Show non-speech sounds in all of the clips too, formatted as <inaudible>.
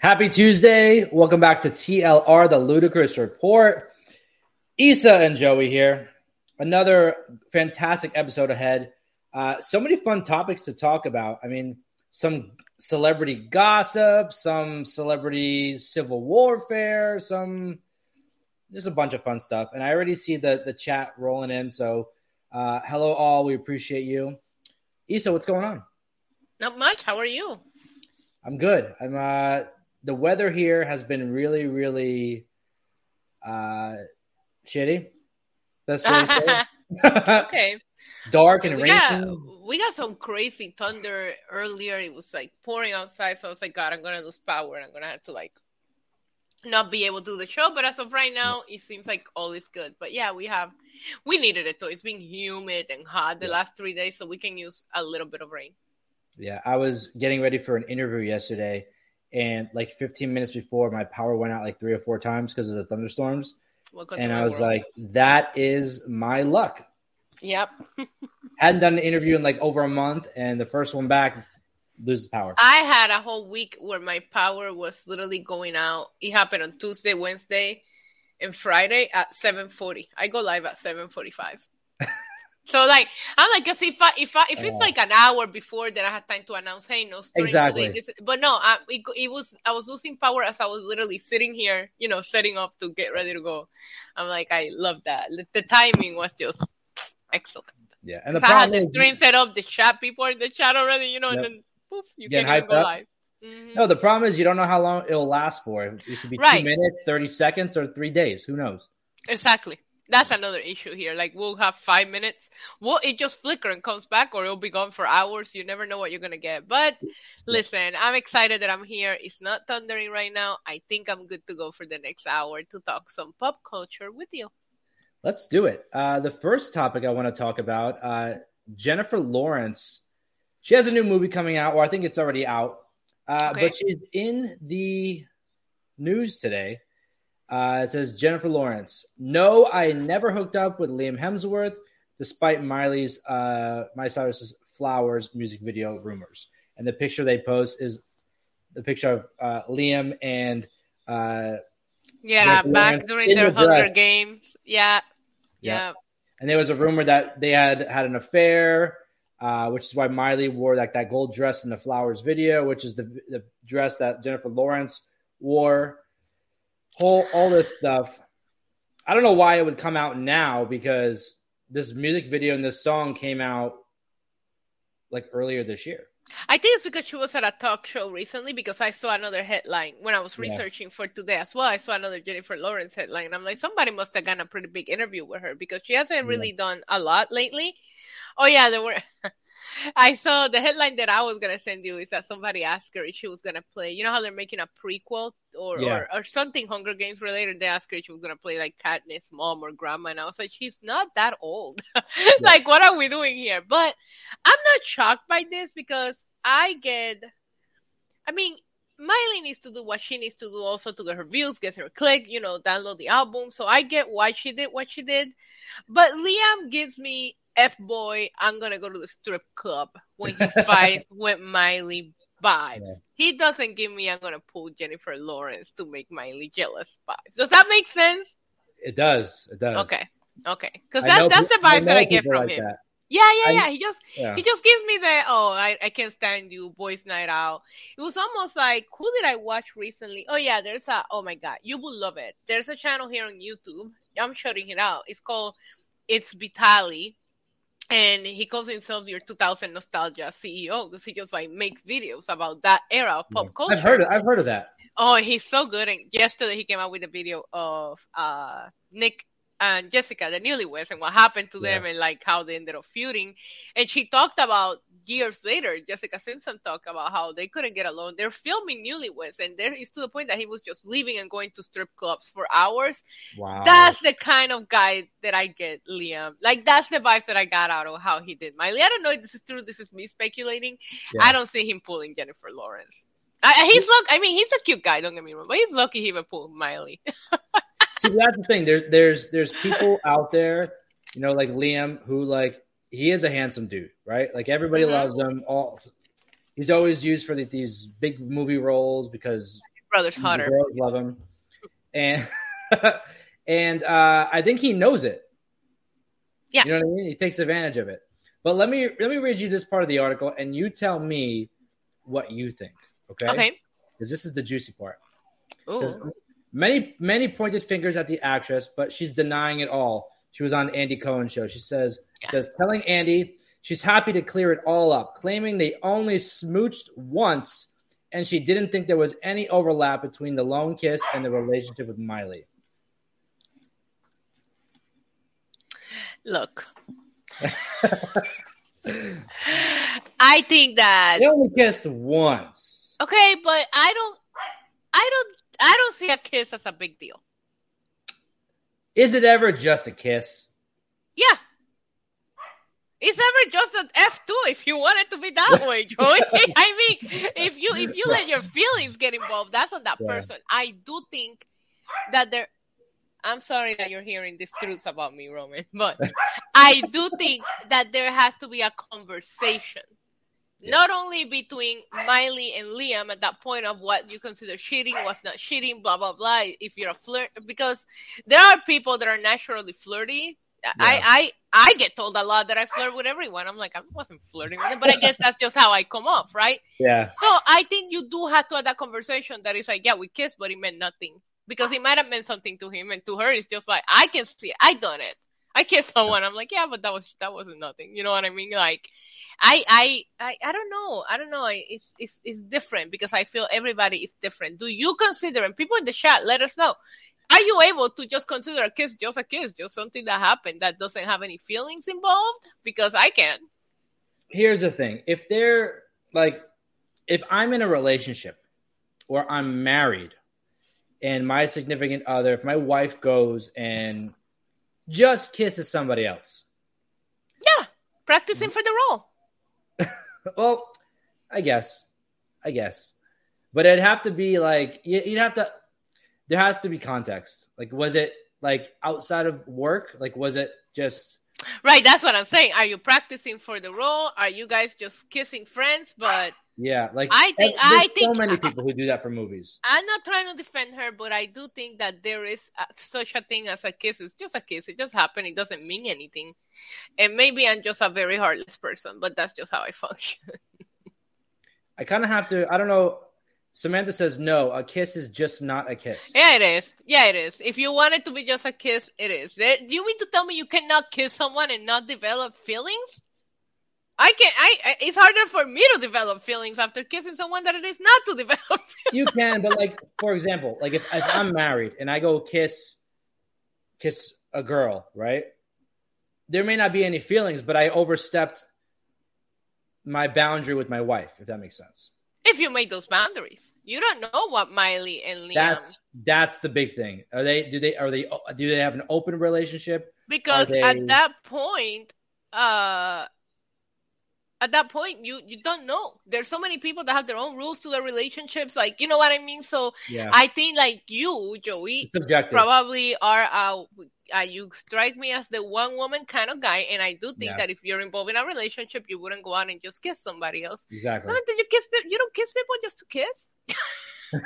Happy Tuesday. Welcome back to TLR, the Ludicrous Report. Issa and Joey here. Another fantastic episode ahead. Uh, so many fun topics to talk about. I mean, some celebrity gossip, some celebrity civil warfare, some just a bunch of fun stuff. And I already see the the chat rolling in. So, uh, hello all. We appreciate you. Issa, what's going on? Not much. How are you? I'm good. I'm uh the weather here has been really, really uh shitty. That's what <laughs> <laughs> okay. Dark and we rainy. got, we got some crazy thunder earlier. It was like pouring outside, so I was like, God, I'm gonna lose power and I'm gonna have to like not be able to do the show. But as of right now, it seems like all is good. But yeah, we have we needed it though. It's been humid and hot the Yeah. last three days, so we can use a little bit of rain. Yeah, I was getting ready for an interview yesterday, and like 15 minutes before, my power went out like three or four times because of the thunderstorms. And I was world. like, that is my luck. Yep. <laughs> Hadn't done an interview in like over a month, and the first one back loses power. I had a whole week where my power was literally going out. It happened on Tuesday, Wednesday, and Friday at seven forty. I go live at seven forty five. <laughs> so like I'm like, cause if I if I if it's like an hour before, then I had time to announce, hey, no Exactly. today. This, but no, I, it, it was I was losing power as I was literally sitting here, you know, setting up to get ready to go. I'm like, I love that. The timing was just excellent. Yeah, and the I had the is, stream set up, the chat people are in the chat already, you know, Yep. and then poof, you Getting can't even go up. live. Mhm. no, the problem is you don't know how long it'll last for. It could be two minutes, 30 seconds, or three days. Who knows? Exactly. That's another issue here. Like we'll have five minutes. Well, it just flicker and comes back, or it'll be gone for hours. You never know what you're gonna get. But listen, I'm excited that I'm here. It's not thundering right now. I think I'm good to go for the next hour to talk some pop culture with you. Let's do it. Uh, the first topic I want to talk about uh, Jennifer Lawrence. She has a new movie coming out, or I think it's already out. Uh, Okay. But she's in the news today. Uh, it says Jennifer Lawrence. No, I never hooked up with Liam Hemsworth, despite Miley's uh, My Cyrus's Flowers music video rumors. And the picture they post is the picture of uh, Liam and uh, Yeah, Jennifer back Lawrence during their the Hunger dress. Games. Yeah, Yeah. yeah. and there was a rumor that they had had an affair, uh, which is why Miley wore like that gold dress in the flowers video, which is the the dress that Jennifer Lawrence wore. Whole all this stuff. I don't know why it would come out now because this music video and this song came out like earlier this year. I think it's because she was at a talk show recently because I saw another headline when I was Yeah. researching for today as well. I saw another Jennifer Lawrence headline. And I'm like, somebody must have done a pretty big interview with her because she hasn't really done a lot lately. Oh yeah, there were. <laughs> <laughs> I saw the headline that I was gonna send you is that somebody asked her if she was gonna play. You know how they're making a prequel or Yeah. or, or something Hunger Games related. They asked her if she was gonna play like Katniss' mom or grandma, and I was like, she's not that old. <laughs> like, what are we doing here? But I'm not shocked by this because I get. I mean, Miley needs to do what she needs to do also to get her views, get her click, you know, download the album. So I get why she did what she did. But Liam gives me F boy, I'm gonna go to the strip club when he <laughs> fights with Miley vibes. Yeah. He doesn't give me I'm gonna pull Jennifer Lawrence to make Miley jealous vibes. Does that make sense? It does. It does. Okay. Okay. Because that, that's the vibes that I get from like him. that. Yeah, yeah, I- yeah. He just Yeah. he just gives me the oh I, I can't stand you boys night out it was almost like who did i watch recently oh yeah there's a oh my god you will love it there's a channel here on youtube i'm shutting it out it's called it's vitali and he calls himself your 2000 nostalgia ceo because he just like makes videos about that era of pop culture I've heard. Of, I've heard of that. Oh, he's so good. And yesterday he came out with a video of uh Nick and Jessica, the newlyweds, and what happened to them and like how they ended up feuding. And she talked about years later, Jessica Simpson talked about how they couldn't get along. They're filming newlyweds, and there is to the point that he was just leaving and going to strip clubs for hours. Wow. That's the kind of guy that I get, Liam. Like that's the vibes that I got out of how he did Miley. I don't know if this is true. This is me speculating. Yeah. I don't see him pulling Jennifer Lawrence. I, he's look. I mean, he's a cute guy. Don't get me wrong, but he's lucky he even pulled Miley. <laughs> See, that's the thing. There's there's there's people out there, you know, like Liam, who like he is a handsome dude, right? Like everybody Mhm. loves him. All he's always used for the, these big movie roles because brother's hotter. Girls love him, and <laughs> and uh, I think he knows it. Yeah, you know what I mean. He takes advantage of it. But let me let me read you this part of the article, and you tell me what you think. Okay. Okay. Because this is the juicy part. Ooh. says, many many pointed fingers at the actress, but she's denying it all. She was on Andy Cohen show. She says Yeah. says telling Andy she's happy to clear it all up, claiming they only smooched once and she didn't think there was any overlap between the lone kiss and the relationship with Miley. Look, <laughs> I think that They only kissed once. okay, but I don't, I don't, I don't see a kiss as a big deal. Is it ever just a kiss? Yeah. It's ever just an F two if you want it to be that <laughs> way, Joey. <laughs> I mean, if you if you let your feelings get involved, that's on that Yeah. person. I do think that there. I'm sorry that you're hearing these truths about me, Roman, <laughs> but I do think that there has to be a conversation, Yeah. not only between Miley and Liam at that point of what you consider cheating, what's not cheating, blah blah blah. If you're a flirt, because there are people that are naturally flirty. I, I I get told a lot that I flirt with everyone. I'm like, I wasn't flirting with them, but I guess <laughs> that's just how I come off, right? Yeah. So I think you do have to have that conversation that is like, yeah, we kissed, but it meant nothing. Because it might have meant something to him and to her it's just like I can see it. I done it. I kissed someone. I'm like, yeah, but that was that wasn't nothing. You know what I mean? Like I I I, I don't know. I don't know. It's it's it's different because I feel everybody is different. Do you consider and people in the chat let us know. Are you able to just consider a kiss just a kiss, just something that happened that doesn't have any feelings involved? Because I can. Here's the thing. If they're like if I'm in a relationship or I'm married and my significant other, if my wife goes and just kisses somebody else, Yeah, practicing for the role. <laughs> well, I guess, I guess, but it'd have to be like you- you'd have to. There has to be context. Like, was it like outside of work? Like, was it just? Right, that's what I'm saying. Are you practicing for the role? Are you guys just kissing friends? But Yeah, like I think- I think- so many people who do that for movies. I'm not trying to defend her, but I do think that there is a, such a thing as a kiss. It's just a kiss. It just happened. It doesn't mean anything. And maybe I'm just a very heartless person, but that's just how I <laughs> function. I kind of have to. I don't know. Samantha says no. A kiss is just not a kiss. yeah, it is. Yeah, it is. If you want it to be just a kiss, it is. There, do you mean to tell me you cannot kiss someone and not develop feelings? I can. I. I- It's harder for me to develop feelings after kissing someone than it is not to <laughs> develop. You can, but like for example, like if, if I'm married and I go kiss kiss a girl, right? There may not be any feelings, but I overstepped my boundary with my wife, if that makes sense. if you made those boundaries. You don't know what Miley and Liam That's that's the big thing. Are they do they are they do they have an open relationship? because they- at that point, uh, at that point, you you don't know. There's so many people that have their own rules to their relationships. Like you know what I mean. So Yeah, I think like you, Joey, probably are uh, uh you strike me as the one woman kind of guy, and I do think Yeah. that if you're involved in a relationship, you wouldn't go out and just kiss somebody else. I Exactly. mean, did you kiss? You don't kiss people just to kiss. <laughs>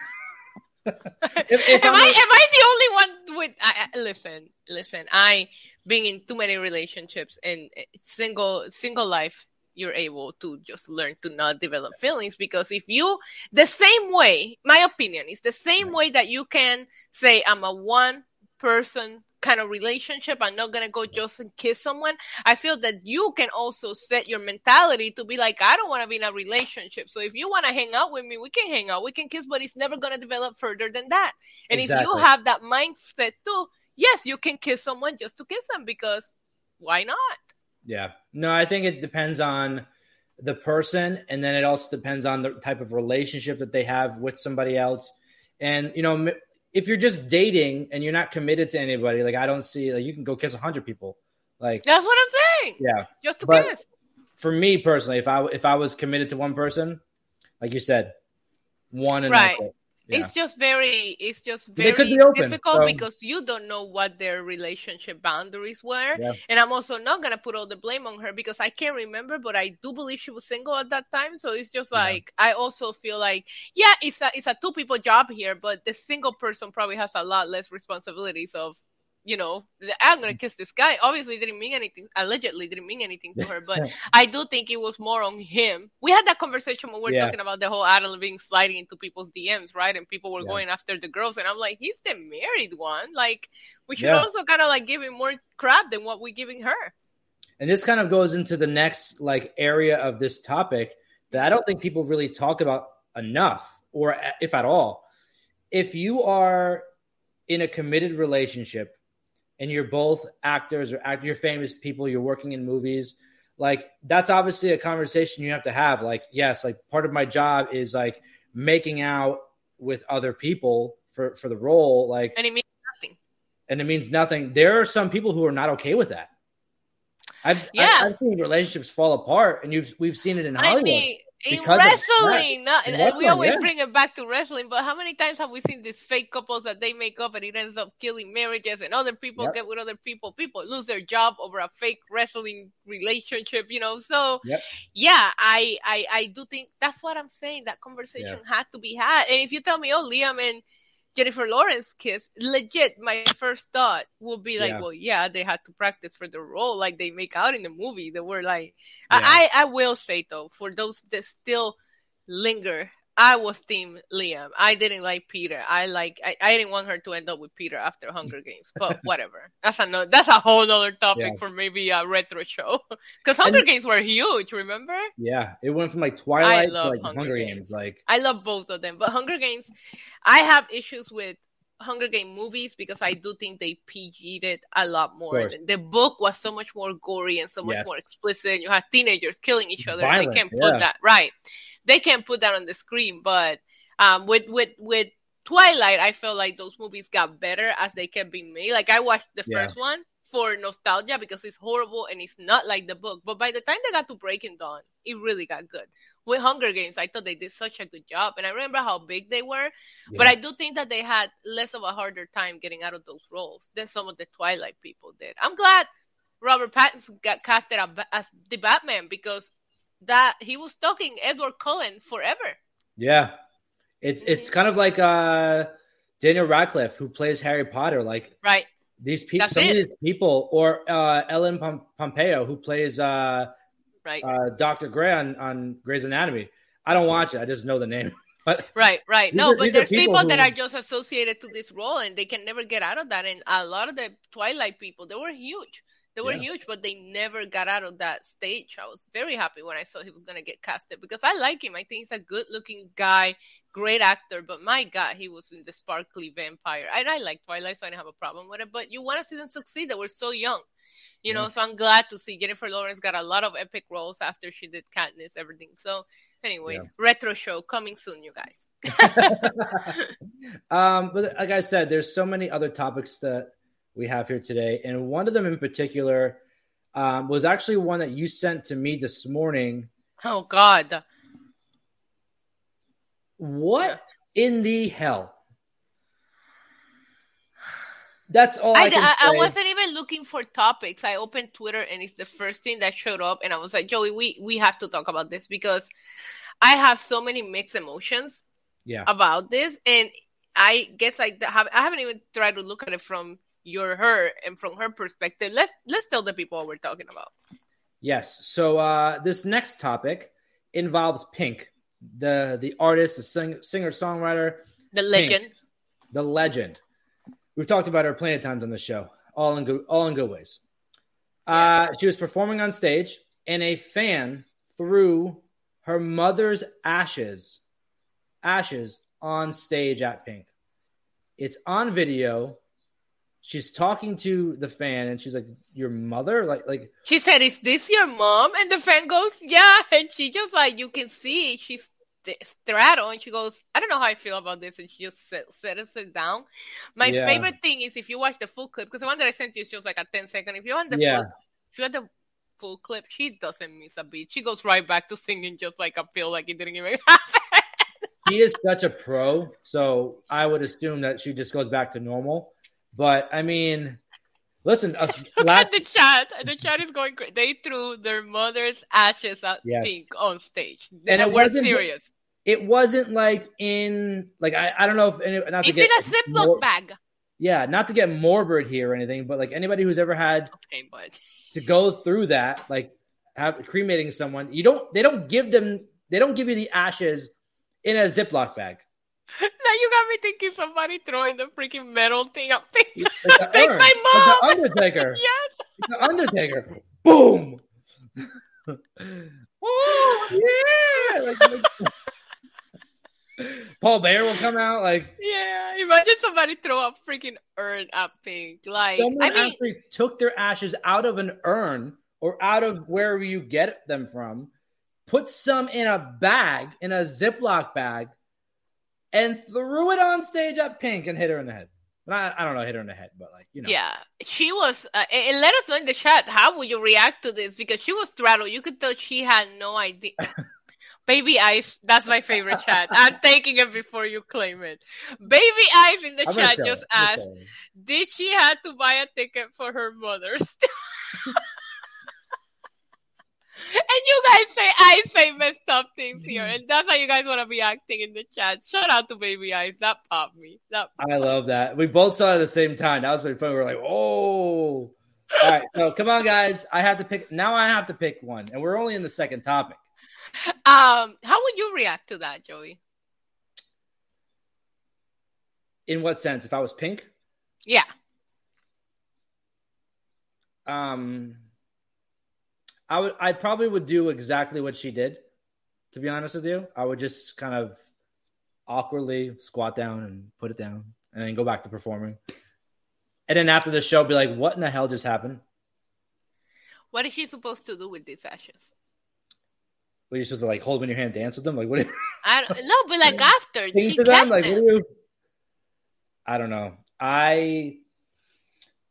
If, if am I'm I a- am I the only one with? I, I- listen, listen. I being in too many relationships and uh, single single life, you're able to just learn to not develop feelings because if you the same way, my opinion is the same way that you can say I'm a one person kind of relationship. I'm not gonna go just and kiss someone. I feel that you can also set your mentality to be like, I don't want to be in a relationship. So if you want to hang out with me, we can hang out, we can kiss, but it's never gonna develop further than that. And if you have that mindset too, yes, you can kiss someone just to kiss them because why not? Yeah. No, I think it depends on the person and then it also depends on the type of relationship that they have with somebody else. And you know, if you're just dating and you're not committed to anybody, like I don't see like you can go kiss a 100 people. Like That's what I'm saying. yeah. Just to But- kiss. For me personally, if I if I was committed to one person, like you said, one and Right. Yeah. It's just very, it's just very be open, difficult so- because you don't know what their relationship boundaries were. Yeah. And I'm also not gonna put all the blame on her because I can't remember, but I do believe she was single at that time. So it's just Yeah. like I also feel like, yeah, it's a it's a two people job here, but the single person probably has a lot less responsibilities of. You know, I'm gonna kiss this guy. Obviously, didn't mean anything. Allegedly, didn't mean anything to her, but I do think it was more on him. We had that conversation when we were Yeah. talking about the whole Adam Levine sliding into people's DMs, right? And people were Yeah. going after the girls, and I'm like, he's the married one. Like, we should Yeah. also kind of like give him more crap than what we're giving her. And this kind of goes into the next like area of this topic that I don't think people really talk about enough, or if at all. If you are in a committed relationship and you're both actors or act, you're famous people, you're working in movies, like that's obviously a conversation you have to have. Like, yes, like part of my job is like making out with other people for for the role, like, And it means nothing. and it means nothing. There are some people who are not okay with that. I've Yeah. I, have seen relationships fall apart, and you've we've seen it in I Hollywood. mean, in wrestling, and we always yeah. bring it back to wrestling, but how many times have we seen these fake couples that they make up and it ends up killing marriages and other people Yep. get with other people? People lose their job over a fake wrestling relationship, you know? So, Yep. yeah, I, I, I do think that's what I'm saying. That conversation had to be had. And if you tell me, oh, Liam and Jennifer Lawrence kiss, legit, my first thought would be like, Yeah. well, yeah, they had to practice for the role like they make out in the movie. They were like, Yeah. I, I I will say though, for those that still linger, I was team Liam. I didn't like Peeta. I like I, I didn't want her to end up with Peeta after Hunger Games, but <laughs> whatever. That's a no, that's a whole other topic Yeah. for maybe a retro show. <laughs> Because Hunger And- Games were huge, remember? Yeah, it went from like Twilight to love like Hunger Hunger, Games. Games. Like, I love both of them, but Hunger Games, I have issues with Hunger Game movies because I do think they PG'd it a lot more. The book was so much more gory and so much Yes. more explicit. You have teenagers killing each other. Violent, they can't yeah. put that right. They can't put that on the screen. But um, with with with Twilight, I felt like those movies got better as they kept being made. Like I watched the Yeah. first one for nostalgia because it's horrible and it's not like the book. But by the time they got to Breaking Dawn, it really got good. With Hunger Games, I thought they did such a good job, and I remember how big they were. But. I do think that they had less of a harder time getting out of those roles than some of the Twilight people did. I'm glad Robert Pattinson got casted as the Batman because that he was talking Edward Cullen forever. yeah, it's it's kind of like uh Daniel Radcliffe who plays Harry Potter. Like Right. these people, some of these people, or uh Ellen Pom- Pompeo who plays uh, Right. uh Doctor Grey on, on Grey's Anatomy. I don't watch it. I just know the name. <laughs> But Right, right. No, are- but there's people, people that are just associated to this role and they can never get out of that. And a lot of the Twilight people, they were huge. They were Yeah. huge, but they never got out of that stage. I was very happy when I saw he was going to get casted because I like him. I think he's a good looking guy, great actor, but my God, he was in the sparkly vampire. And I like Twilight, so I didn't have a problem with it. But you want to see them succeed. They were so young. You know, so I'm glad to see Jennifer Lawrence got a lot of epic roles after she did Katniss, everything. So, anyways, Yeah. retro show coming soon, you guys. <laughs> <laughs> um, but like I said, there's so many other topics that we have here today, and one of them in particular um, was actually one that you sent to me this morning. Oh God. What in the hell? That's all I, I, I wasn't even looking for topics. I opened Twitter and it's the first thing that showed up, and I was like, Joey, we we have to talk about this because I have so many mixed emotions Yeah, about this, and I guess I have I haven't even tried to look at it from your her and from her perspective. Let's let's tell the people what we're talking about. yes. So uh, this next topic involves Pink, the the artist, the sing, singer songwriter, The legend. the legend. We've talked about her plenty of times on the show, all in good, all in good ways. Uh, she was performing on stage, and a fan threw her mother's ashes, ashes on stage at Pink. It's on video. She's talking to the fan, and she's like, "Your mother?" Like, like, She said, "Is this your mom?" And the fan goes, "Yeah." <laughs> And she just like you can see she's st- and she goes, "I don't know how I feel about this," and she just set, settles it down. My Yeah. favorite thing is if you watch the full clip because the one that I sent you is just like a 10 second. If you want the Yeah. full, if you want the full clip, she doesn't miss a beat. She goes right back to singing just like I feel like it didn't even <laughs> happen. she is such a pro, so I would assume that she just goes back to normal. But I mean, listen, uh, last... <laughs> the chat, the chat is going. Crazy. They threw their mother's ashes at yes. Pink on stage, and it wasn't serious. It wasn't like in like I, I don't know if any, not it's to get, in a Ziploc more, bag. Yeah, not to get morbid here or anything, but like anybody who's ever had okay, but... <laughs> to go through that, like have cremating someone, you don't they don't give them they don't give you the ashes in a Ziploc bag. Now you got me thinking somebody throwing the freaking metal thing up. Like <laughs> Thank my mom. Like the Undertaker. <laughs> yes. The Undertaker. Boom. <laughs> oh yeah. Like, like, Paul Bearer will come out like yeah. Imagine somebody throw a freaking urn at Pink. Like someone I mean, actually took their ashes out of an urn or out of wherever you get them from, put some in a bag in a Ziploc bag, and threw it on stage at Pink and hit her in the head. I, I don't know, hit her in the head, but like you know. Yeah, she was. Uh, and let us know in the chat how would you react to this because she was throttled. You could tell she had no idea. <laughs> Baby Ice, that's my favorite chat. I'm taking it before you claim it. Baby Ice in the I'm chat just asked, did she have to buy a ticket for her mother's? <laughs> And you guys say I say messed up things here, and that's how you guys want to be acting in the chat. Shout out to Baby Eyes, That popped me. That popped I love that. We both saw it at the same time. That was pretty funny. We were like, oh. All right, so come on, guys. I have to pick. Now I have to pick one, and we're only in the second topic. Um, how would you react to that, Joey? In what sense? If I was pink? Yeah. Um, I would I probably would do exactly what she did. To be honest with you, I would just kind of awkwardly squat down and put it down, and then go back to performing. And then after the show, be like, "What in the hell just happened?" What is she supposed to do with these ashes? What are you supposed to like hold them in your hand, dance with them? Like what? <laughs> I don't, no, but like <laughs> after she to them, like you? I don't know. I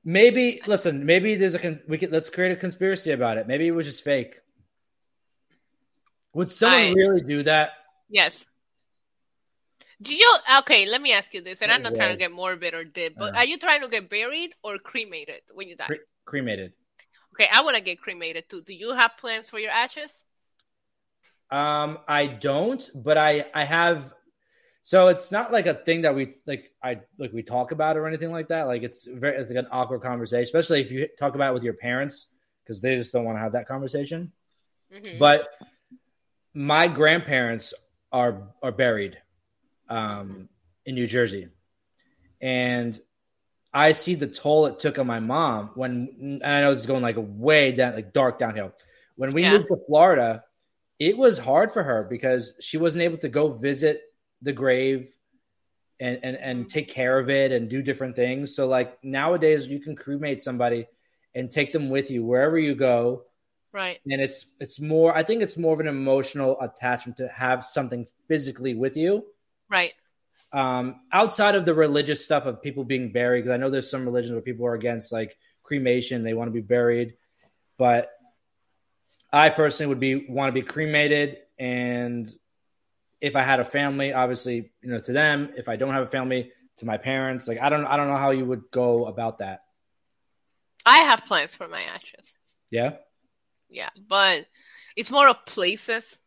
Maybe listen. Maybe there's a con- we could let's create a conspiracy about it. Maybe it was just fake. Would someone I, really do that? Yes. Do you okay? Let me ask you this, and I'm not trying to get morbid or dead, but uh, are you trying to get buried or cremated when you die? Cre- cremated. Okay, I want to get cremated too. Do you have plans for your ashes? Um, I don't, but I I have so it's not like a thing that we like I like we talk about or anything like that. Like it's very it's like an awkward conversation, especially if you talk about it with your parents because they just don't want to have that conversation. Mm-hmm. But my grandparents are are buried um, in New Jersey, and I see the toll it took on my mom when and I know it's going like way down like dark downhill. When we yeah. moved to Florida, it was hard for her because she wasn't able to go visit the grave and and and mm-hmm. take care of it and do different things. So like nowadays you can cremate somebody and take them with you wherever you go. Right. And it's it's more I think it's more of an emotional attachment to have something physically with you. Right. Um, outside of the religious stuff of people being buried, because I know there's some religions where people are against like cremation, they want to be buried, but I personally would be want to be cremated and if I had a family, obviously, you know, to them. If I don't have a family, to my parents. Like I don't, I don't know how you would go about that. I have plans for my ashes. Yeah. Yeah, but it's more of places.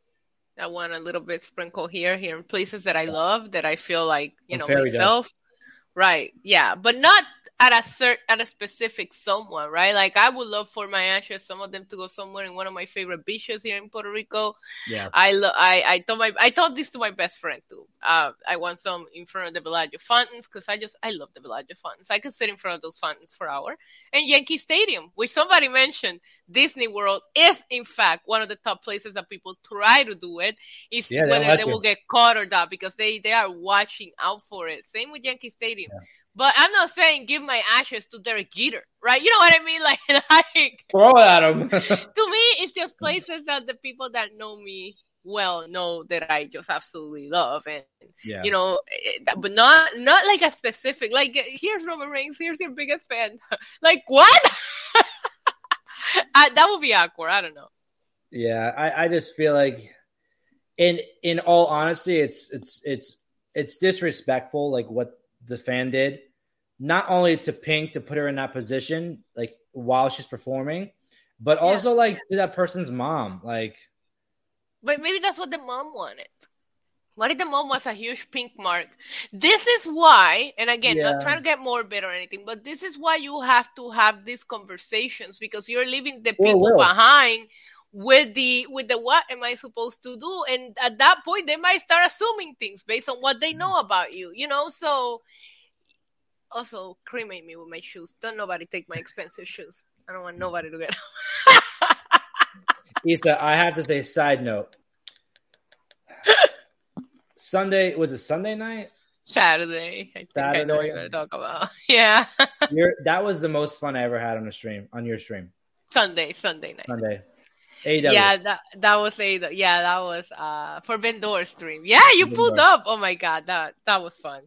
I want a little bit sprinkle here, here, in places that I love that I feel like you know myself. Does. Right. Yeah, but not at a cert at a specific someone, right? Like I would love for my ashes, some of them to go somewhere in one of my favorite beaches here in Puerto Rico. Yeah. I lo- I I told my I told this to my best friend too. Uh, I want some in front of the Bellagio fountains because I just I love the Bellagio fountains. I could sit in front of those fountains for hours. And Yankee Stadium, which somebody mentioned, Disney World is in fact one of the top places that people try to do it. Is yeah, whether they will get caught or not because they they are watching out for it. Same with Yankee Stadium. Yeah. But I'm not saying give my ashes to Derek Jeter, right? You know what I mean? <laughs> Like, like throw it at him. <laughs> <laughs> to me, it's just places that the people that know me well know that I just absolutely love, and yeah. you know, eh, but not not like a specific. Like, here's Roman Reigns, here's your biggest fan. like, what? I, that would be awkward. I don't know. Yeah, I, I just feel like in in all honesty, it's it's it's it's disrespectful, like what the fan did. Not only to Pink to put her in that position, like while she's performing, but also like to that person's mom. Like, but maybe that's what the mom wanted. What if the mom was a huge pink mark? This is why, and again, yeah. not trying to get morbid or anything, but this is why you have to have these conversations because you're leaving the people behind with the with the what am I supposed to do? And at that point, they might start assuming things based on what they mm. know about you, you know. So also cremate me with my shoes. Don't nobody take my expensive shoes. I don't want nobody to get. Issa, I have to say, side note. Sunday was it Sunday night? Saturday. I Saturday. I know what you're gonna talk about. <laughs> Yeah. that was the most fun I ever had on a stream on your stream. Sunday, Sunday night. Sunday. AW. Yeah, that that was a yeah, that was uh for Vendor stream. Yeah, you pulled up. Oh my god, that that was fun.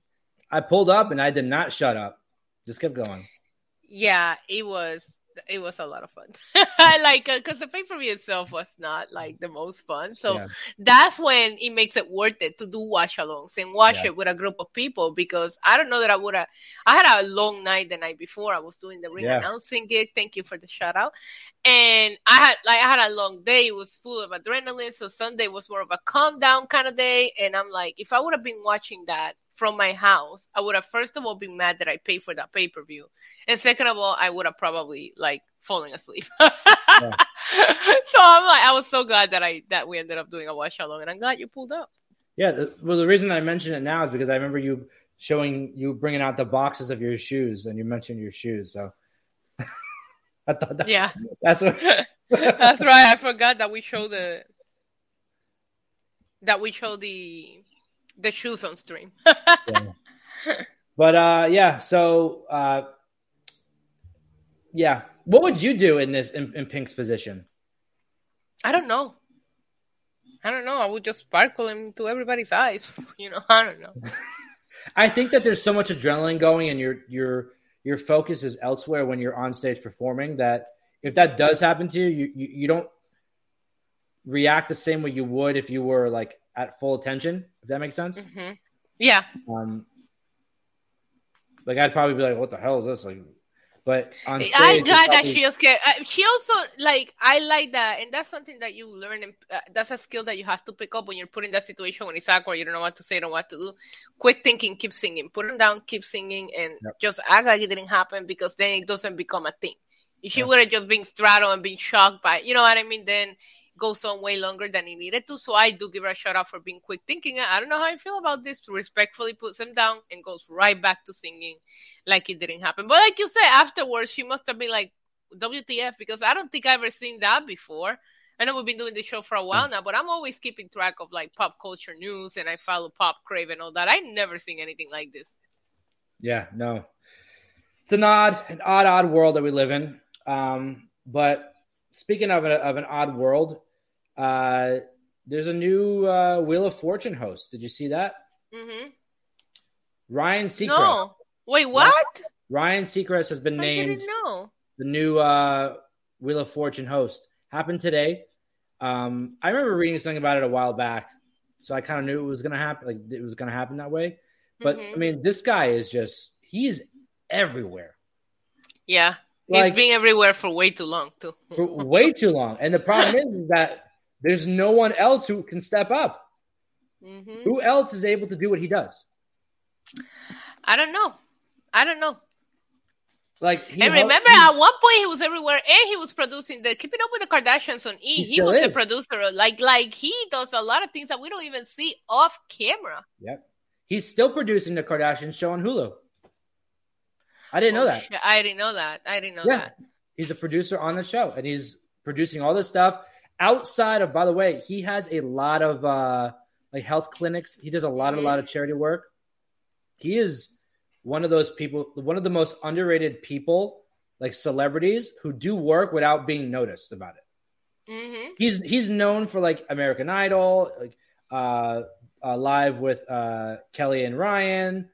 I pulled up and I did not shut up. Just kept going. Yeah, it was it was a lot of fun. I <laughs> like because uh, the pay per view itself was not like the most fun. So yeah. that's when it makes it worth it to do watch alongs and watch yeah. it with a group of people because I don't know that I would have. I had a long night the night before. I was doing the ring yeah. announcing gig. Thank you for the shout out. And I had like I had a long day. It was full of adrenaline. So Sunday was more of a calm down kind of day. And I'm like, if I would have been watching that from my house, I would have first of all been mad that I paid for that pay per view, and second of all, I would have probably like falling asleep. yeah. <laughs> So I'm like, I was so glad that I that we ended up doing a watch along, and I'm glad you pulled up. Yeah, the, well, the reason I mention it now is because I remember you showing you bringing out the boxes of your shoes, and you mentioned your shoes. So <laughs> I thought that, yeah, that's what. <laughs> that's right. I forgot that we showed the that we showed the the shoes on stream. <laughs> yeah. But uh, yeah, so uh, yeah, what would you do in this in, in Pink's position? I don't know. I don't know. I would just sparkle into everybody's eyes. <laughs> You know, I don't know. <laughs> I think that there's so much adrenaline going, and your your your focus is elsewhere when you're on stage performing. That if that does happen to you, you you, you don't react the same way you would if you were like at full attention. If that makes sense. Mm-hmm. Yeah. Um, like I'd probably be like, "What the hell is this?" Like, but on stage, I'm glad that she was scared. Uh, she also like I like that, and that's something that you learn. And uh, that's a skill that you have to pick up when you're put in that situation when it's awkward. You don't know what to say, don't know what to do. Quit thinking, keep singing, put them down, keep singing, and yep. just act like it didn't happen because then it doesn't become a thing. If she yep. would have just been straddled and been shocked by, you know what I mean, then goes on way longer than it needed to. So I do give her a shout out for being quick thinking. I don't know how I feel about this. Respectfully puts him down and goes right back to singing like it didn't happen. But like you said, afterwards she must have been like, WTF? Because I don't think I've ever seen that before. I know we've been doing the show for a while mm. now, but I'm always keeping track of like pop culture news and I follow Pop Crave and all that. I never seen anything like this. Yeah, no. It's an odd, an odd, odd world that we live in. Um, but speaking of, a, of an odd world, uh, there's a new uh, Wheel of Fortune host. Did you see that? Mm-hmm. Ryan Seacrest. No. Wait, what? Ryan Seacrest has been named the new uh, Wheel of Fortune host. Happened today. Um, I remember reading something about it a while back, so I kind of knew it was going to happen. Like it was going to happen that way. But mm-hmm. I mean, this guy is just—he's everywhere. Yeah, like, he's been everywhere for way too long, too. way too long, and the problem <laughs> is that there's no one else who can step up. Mm-hmm. Who else is able to do what he does? I don't know. I don't know. Like, and remember, at one point he was everywhere, and he was producing the Keeping Up with the Kardashians on E. He, he was is. the producer. Like, like he does a lot of things that we don't even see off camera. Yep, he's still producing the Kardashians show on Hulu. I didn't oh, know that. Shit. I didn't know that. I didn't know yeah. that. He's a producer on the show, and he's producing all this stuff outside of by the way he has a lot of uh like health clinics he does a lot mm-hmm. of a lot of charity work he is one of those people one of the most underrated people like celebrities who do work without being noticed about it mm-hmm. he's he's known for like american idol like uh, uh live with uh kelly and ryan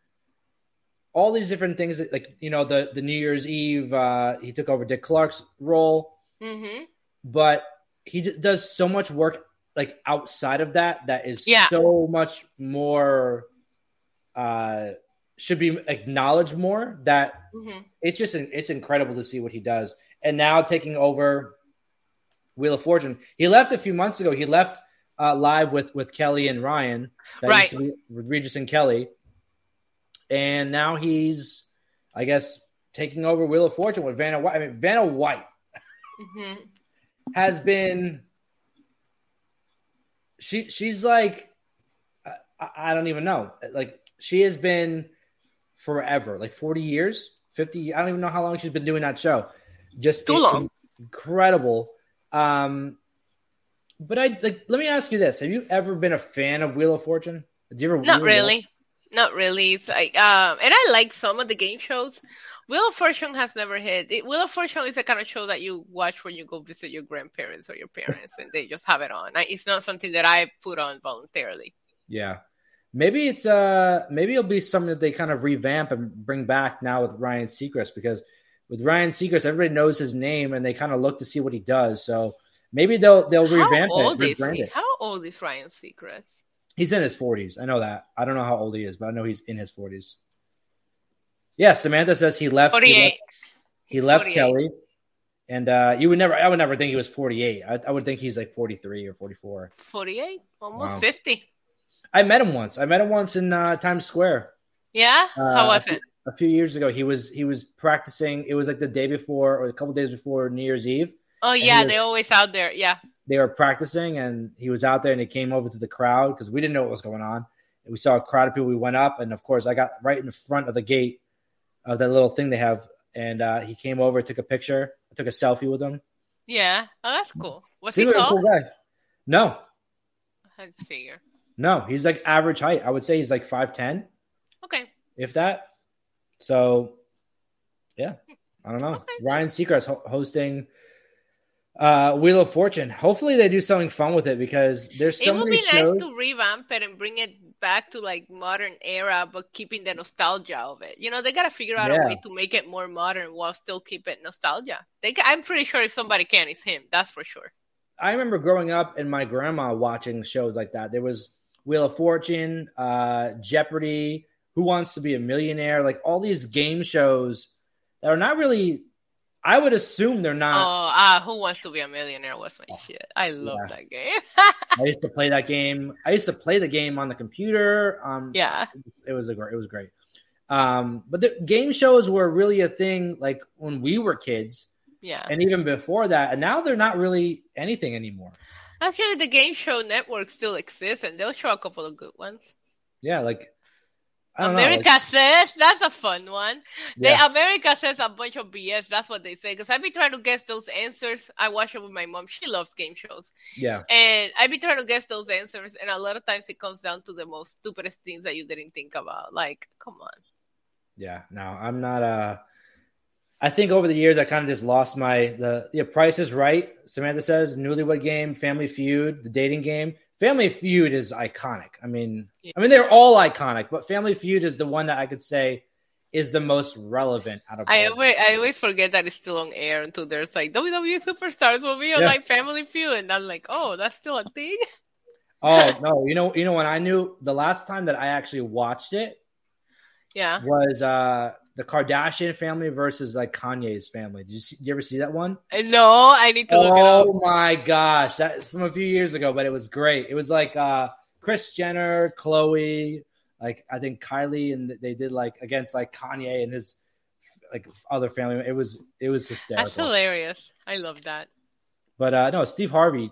all these different things that, like you know the the new year's eve uh he took over dick clark's role mm-hmm. but he does so much work like outside of that that is Yeah. so much more uh should be acknowledged more that Mhm. it's just it's incredible to see what he does. And now taking over Wheel of Fortune, he left a few months ago. He left uh, live with with Kelly and Ryan, that Right. used to be Regis and Kelly, and now he's, I guess, taking over Wheel of Fortune with Vanna White. I mean, Vanna White Mhm. Has been. She she's like, I, I don't even know. Like she has been forever, like forty years, fifty. I don't even know how long she's been doing that show. Just Too long. incredible. Um, but I like. Let me ask you this: Have you ever been a fan of Wheel of Fortune? Did you ever? Not really. Not really. It's like, um, and I like some of the game shows. Wheel of Fortune has never hit. It, Wheel of Fortune is the kind of show that you watch when you go visit your grandparents or your parents, and they just have it on. It's not something that I put on voluntarily. Yeah. Maybe it's uh maybe it'll be something that they kind of revamp and bring back now with Ryan Seacrest because with Ryan Seacrest everybody knows his name and they kind of look to see what he does. So maybe they'll they'll How revamp old it, is he? it. How old is Ryan Seacrest? He's in his forties. I know that. I don't know how old he is, but I know he's in his forties. Yeah, Samantha says he left. He Forty-eight. left, he left 48. Kelly, and uh, you would never. I would never think he was forty-eight. I, I would think he's like forty-three or forty-four. 48? Almost Wow. 50. I met him once. I met him once in uh, Times Square. Yeah? Uh, How was it? a few years ago he was he was practicing it was like the day before or a couple days before new year's eve Oh, yeah, was- they're always out there. Yeah. they were practicing and he was out there and he came over to the crowd because we didn't know what was going on and we saw a crowd of people we went up and of course i got right in front of the gate of that little thing they have and uh, he came over took a picture i took a selfie with him Yeah. Oh, that's cool. What's Seemed he like tall? cool guy. no just figure. no he's like average height i would say he's like 510 Okay. if that. So, yeah, I don't know. Okay. Ryan Seacrest ho- hosting uh, Wheel of Fortune. Hopefully, they do something fun with it because there's so it would be shows. nice to revamp it and bring it back to like modern era, but keeping the nostalgia of it. You know, they gotta figure out Yeah. a way to make it more modern while still keep it nostalgia. They, I'm pretty sure if somebody can, it's him. That's for sure. I remember growing up and my grandma watching shows like that. There was Wheel of Fortune, uh, Jeopardy, Who Wants to Be a Millionaire, like all these game shows that are not really. I would assume they're Oh, not. ah, Who Wants to Be a Millionaire was my shit. I love Yeah. that game. I used to play that game. I used to play the game on the computer. Um, <laughs> yeah, it was a great it was great um but the game shows were really a thing like when we were kids yeah. and even before that and now they're not really anything anymore Actually, the game show network still exists, and they'll show a couple of good ones. yeah like America know, says that's a fun one. They America says a bunch of BS. That's what they say. Because I've been trying to guess those answers. I watch it with my mom. She loves game shows, yeah and I've been trying to guess those answers. And a lot of times it comes down to the most stupidest things that you didn't think about. Like, come on. yeah no i'm not uh i think over the years i kind of just lost my the the price is right samantha says newlywed game family feud the dating game family feud is iconic i mean Yeah. i mean they're all iconic but family feud is the one that i could say is the most relevant out of I all. always, I always forget that it's still on air until there's like WWE superstars will be on Yeah. like Family Feud, and I'm like, oh, that's still a thing. Oh <laughs> no! You know, you know when I knew the last time that I actually watched it Yeah. was uh the Kardashian family versus like Kanye's family. Did you, see, did you ever see that one? No, I need to look it up. Oh my gosh, that's from a few years ago, but it was great. It was like uh Kris Jenner, Khloe, like I think Kylie, and they did like against like Kanye and his like other family. It was it was hysterical. That's hilarious. I love that. But uh no, Steve Harvey,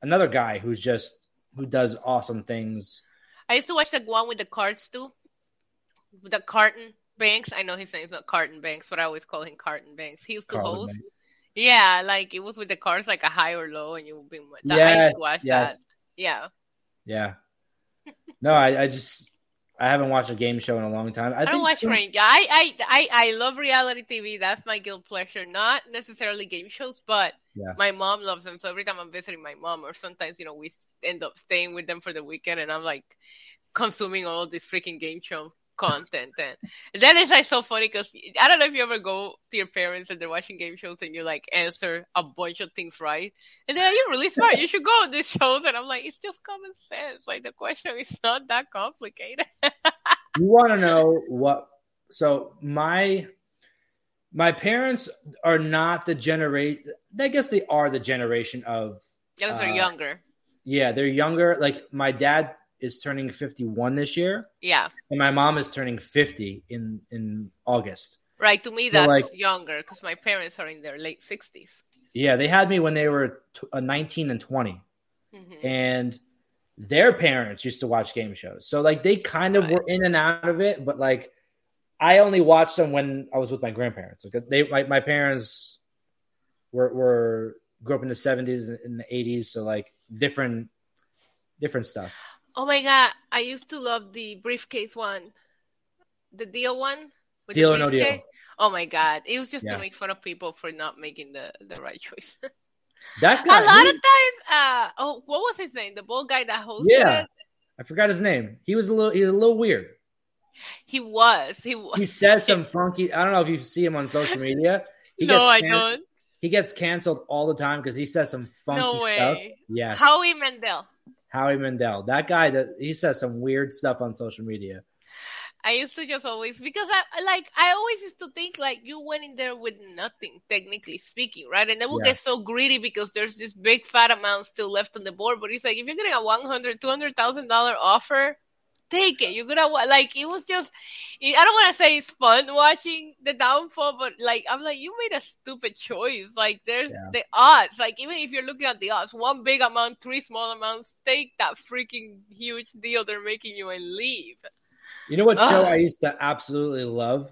another guy who's just who does awesome things. I used to watch the one with the cards too. With the Carton Banks. I know his name's not Carton Banks, but I always call him Carton Banks. He used to Carlton host. Banks. Yeah, like it was with the cards like a high or low, and you would be. That, I used to watch yes. that. Yeah. Yeah. No, I, I just I haven't watched a game show in a long time. I, I, don't watch Rain. Yeah, I, I, I, I love reality TV. That's my guilt pleasure. Not necessarily game shows, but Yeah. my mom loves them. So every time I'm visiting my mom, or sometimes you know we end up staying with them for the weekend, and I'm like consuming all this freaking game show content. And, and then it's like so funny because I don't know if you ever go to your parents and they're watching game shows and you like answer a bunch of things right, and they're like, "You're really smart. You should go on these shows." And I'm like, "It's just common sense. Like the question is not that complicated." <laughs> you want to know what? So my my parents are not the generation. I guess they are the generation of. Those uh, are younger. Yeah, they're younger. Like my dad is turning 51 this year. Yeah. And my mom is turning 50 in in August. Right. To me, that's so like, younger because my parents are in their late 60s. Yeah, they had me when they were t- uh, 19 and 20, mm-hmm. and their parents used to watch game shows. So like they kind of right. were in and out of it, but like I only watched them when I was with my grandparents. Like they, my, my parents were were grew up in the 70s and the 80s, so like different different stuff. Oh my god, I used to love the briefcase one, the deal one. Deal or no deal. Oh my god, it was just yeah. to make fun of people for not making the the right choice. <laughs> that guy, a lot he, of times. Uh, oh, what was his name? The bald guy that hosted yeah, it. I forgot his name. He was a little. He was a little weird. He was. He was. He says some <laughs> funky. I don't know if you see him on social media. He no, I don't. He gets canceled all the time because he says some funky no way. stuff. Yeah. Howie Mandel. Howie Mandel. That guy that he says some weird stuff on social media. I used to just always because I like I always used to think like you went in there with nothing, technically speaking, right? And then we'll yeah. get so greedy because there's this big fat amount still left on the board. But he's like, if you're getting a one hundred, two hundred thousand dollar offer, take it. You're gonna like it was just. I don't want to say it's fun watching the downfall, but like I'm like you made a stupid choice. Like there's yeah. the odds. Like even if you're looking at the odds, one big amount, three small amounts, take that freaking huge deal they're making you and leave. You know what Ugh. show I used to absolutely love?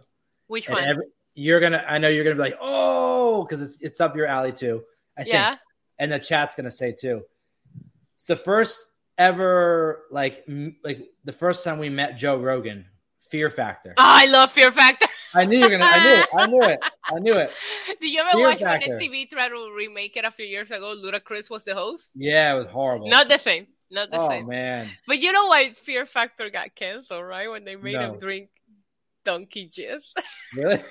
Which one? Every, you're gonna. I know you're gonna be like, oh, because it's it's up your alley too. I think. Yeah. And the chat's gonna say too. It's the first ever like m- like the first time we met Joe Rogan, Fear Factor. Oh, I love Fear Factor. I knew you were gonna. I knew it. I knew it. I knew it. <laughs> Did you ever Fear watch Factor. when MTV tried to remake it a few years ago? Ludacris was the host. Yeah, it was horrible. Not the same. Not the same. oh, same. man. But you know why Fear Factor got canceled, right? When they made no. him drink donkey juice. Really? <laughs>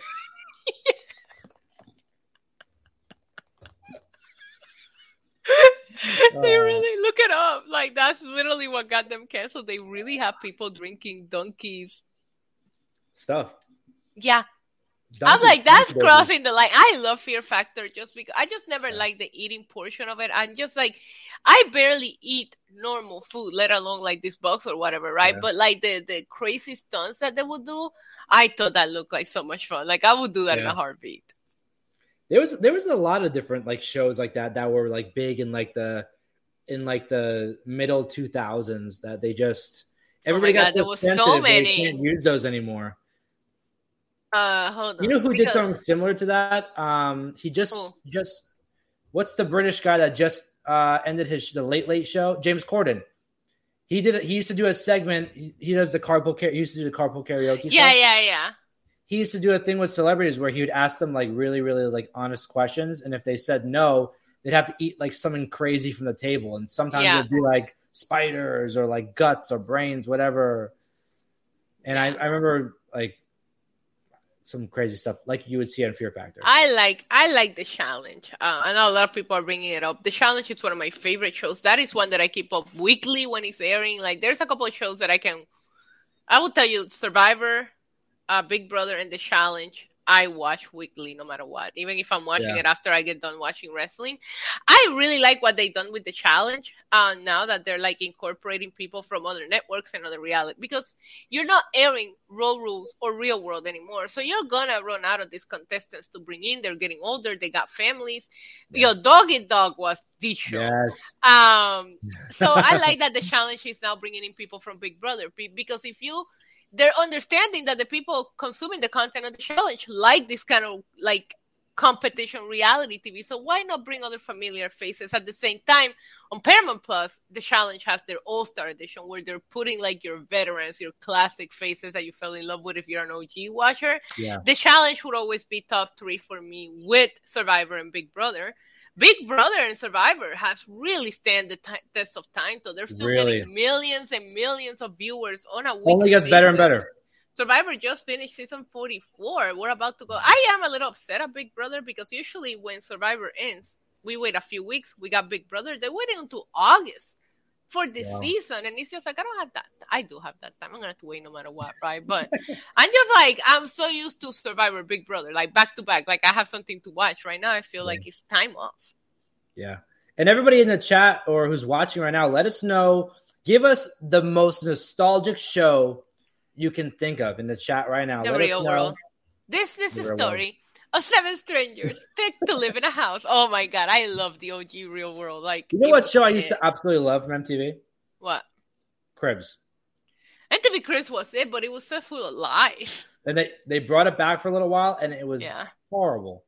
<laughs> they uh. really look it up. Like that's literally what got them canceled. They really have people drinking donkeys stuff. Yeah. Donkey, I'm like, that's crossing the line. I love Fear Factor just because I just never yeah. like the eating portion of it. I'm just like, I barely eat normal food, let alone like this box or whatever, right? Yeah. But like the the crazy stunts that they would do, I thought that looked like so much fun. Like I would do that yeah. in a heartbeat there was there was a lot of different like shows like that that were like big in like the in like the middle 2000s that they just oh everybody oh got God, there was so many they can't use those anymore. Uh hold on you know who because... did something similar to that? Um he just just what's the british guy that just uh ended his the late late show? James corden. He did it he used to do a segment he, he does the carpool he used to do the carpool karaoke yeah show. yeah yeah he used to do a thing with celebrities where he would ask them like really, really like honest questions, and if they said no, they'd have to eat like something crazy from the table, and sometimes yeah. it'd be like spiders or like guts or brains, whatever. And I, I remember like some crazy stuff like you would see on Fear Factor. I like I like the challenge. Uh, I know a lot of people are bringing it up. The challenge is one of my favorite shows. That is one that I keep up weekly when it's airing. Like there's a couple of shows that I can. I will tell you, Survivor, uh, Big Brother and The Challenge, I watch weekly no matter what. Even if I'm watching yeah. it after I get done watching wrestling. I really like what they done with the challenge uh, now that they're like incorporating people from other networks and other reality because you're not airing Road Rules or real world anymore. So you're gonna run out of these contestants to bring in. They're getting older, they got families. Yeah. Your doggy dog was the show. Yes. Um <laughs> so I like that the challenge is now bringing in people from Big Brother because if you they're understanding that the people consuming the content of the challenge like this kind of like competition reality TV. So why not bring other familiar faces at the same time? On Paramount Plus, the challenge has their All Star Edition where they're putting like your veterans, your classic faces that you fell in love with if you're an OG watcher. Yeah. The challenge would always be top three for me with Survivor and Big Brother. Big Brother and Survivor has really stand the t- test of time. So they're still really? getting millions and millions of viewers on a weekly Only gets better and better. Survivor just finished season 44. We're about to go. Mm. I am a little upset at Big Brother because usually when Survivor ends, we wait a few weeks. We got Big Brother. They're waiting until August for this wow. season. And it's just like, I don't have that. I do have that time. I'm going to have to wait no matter what, right? But <laughs> I'm just like, I'm so used to Survivor Big Brother, like back to back. Like I have something to watch right now. I feel yeah. like it's time off. Yeah. And everybody in the chat or who's watching right now, let us know. Give us the most nostalgic show you can think of in the chat right now. The Let real world. This is a story world. of seven strangers <laughs> picked to live in a house. Oh my god, I love the OG real world. Like you know what show I used to absolutely love from MTV? What? Cribs. MTV Cribs was it, but it was so full of lies. <laughs> And they they brought it back for a little while, and it was yeah. horrible.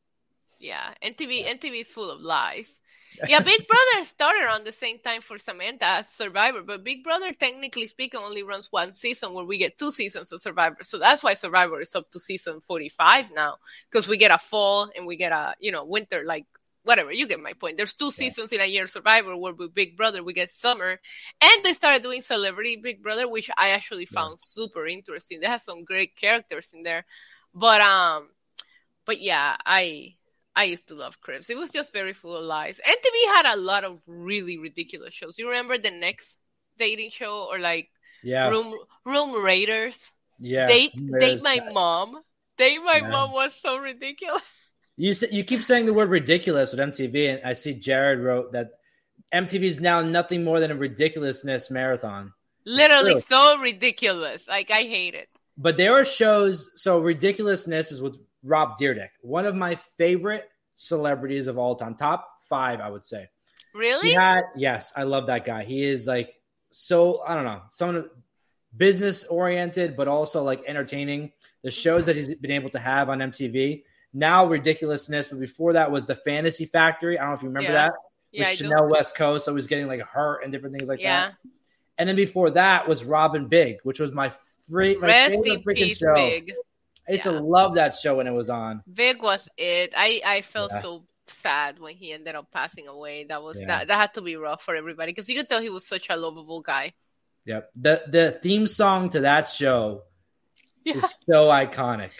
Yeah, MTV MTV is full of lies yeah, Big Brother started around the same time for Samantha as Survivor, but Big Brother, technically speaking, only runs one season where we get two seasons of Survivor. So that's why Survivor is up to season 45 now, because we get a fall and we get a, you know, winter, like whatever. You get my point. There's two seasons in a year Survivor where with Big Brother we get summer, and they started doing Celebrity Big Brother, which I actually found yeah. super interesting. They have some great characters in there, but um, but yeah, I I used to love Cribs. It was just very full of lies. MTV had a lot of really ridiculous shows. You remember the next dating show or like yeah. Room Room Raiders? Yeah. Date Date My Mom. Date My yeah. Mom was so ridiculous. <laughs> You you keep saying the word ridiculous with MTV, and I see Jared wrote that MTV is now nothing more than a ridiculousness marathon. Literally so ridiculous. Like I hate it. But there are shows. So ridiculousness is with Rob Dyrdek, one of my favorite celebrities of all time, top five, I would say. Really? Had, yes, I love that guy. He is like so I don't know, someone business oriented, but also like entertaining. The shows that he's been able to have on MTV. Now ridiculousness, but before that was the Fantasy Factory. I don't know if you remember yeah. that. Yeah, with Chanel do. West Coast, he's getting like hurt and different things like yeah. that. And then before that was Robin Big, which was my free my Rest favorite freaking peace, show. Big. I used yeah. to love that show when it was on. Big was it. I I felt yeah. so sad when he ended up passing away. That was yeah. that that had to be rough for everybody because you could tell he was such a lovable guy. Yep. The the theme song to that show is so iconic.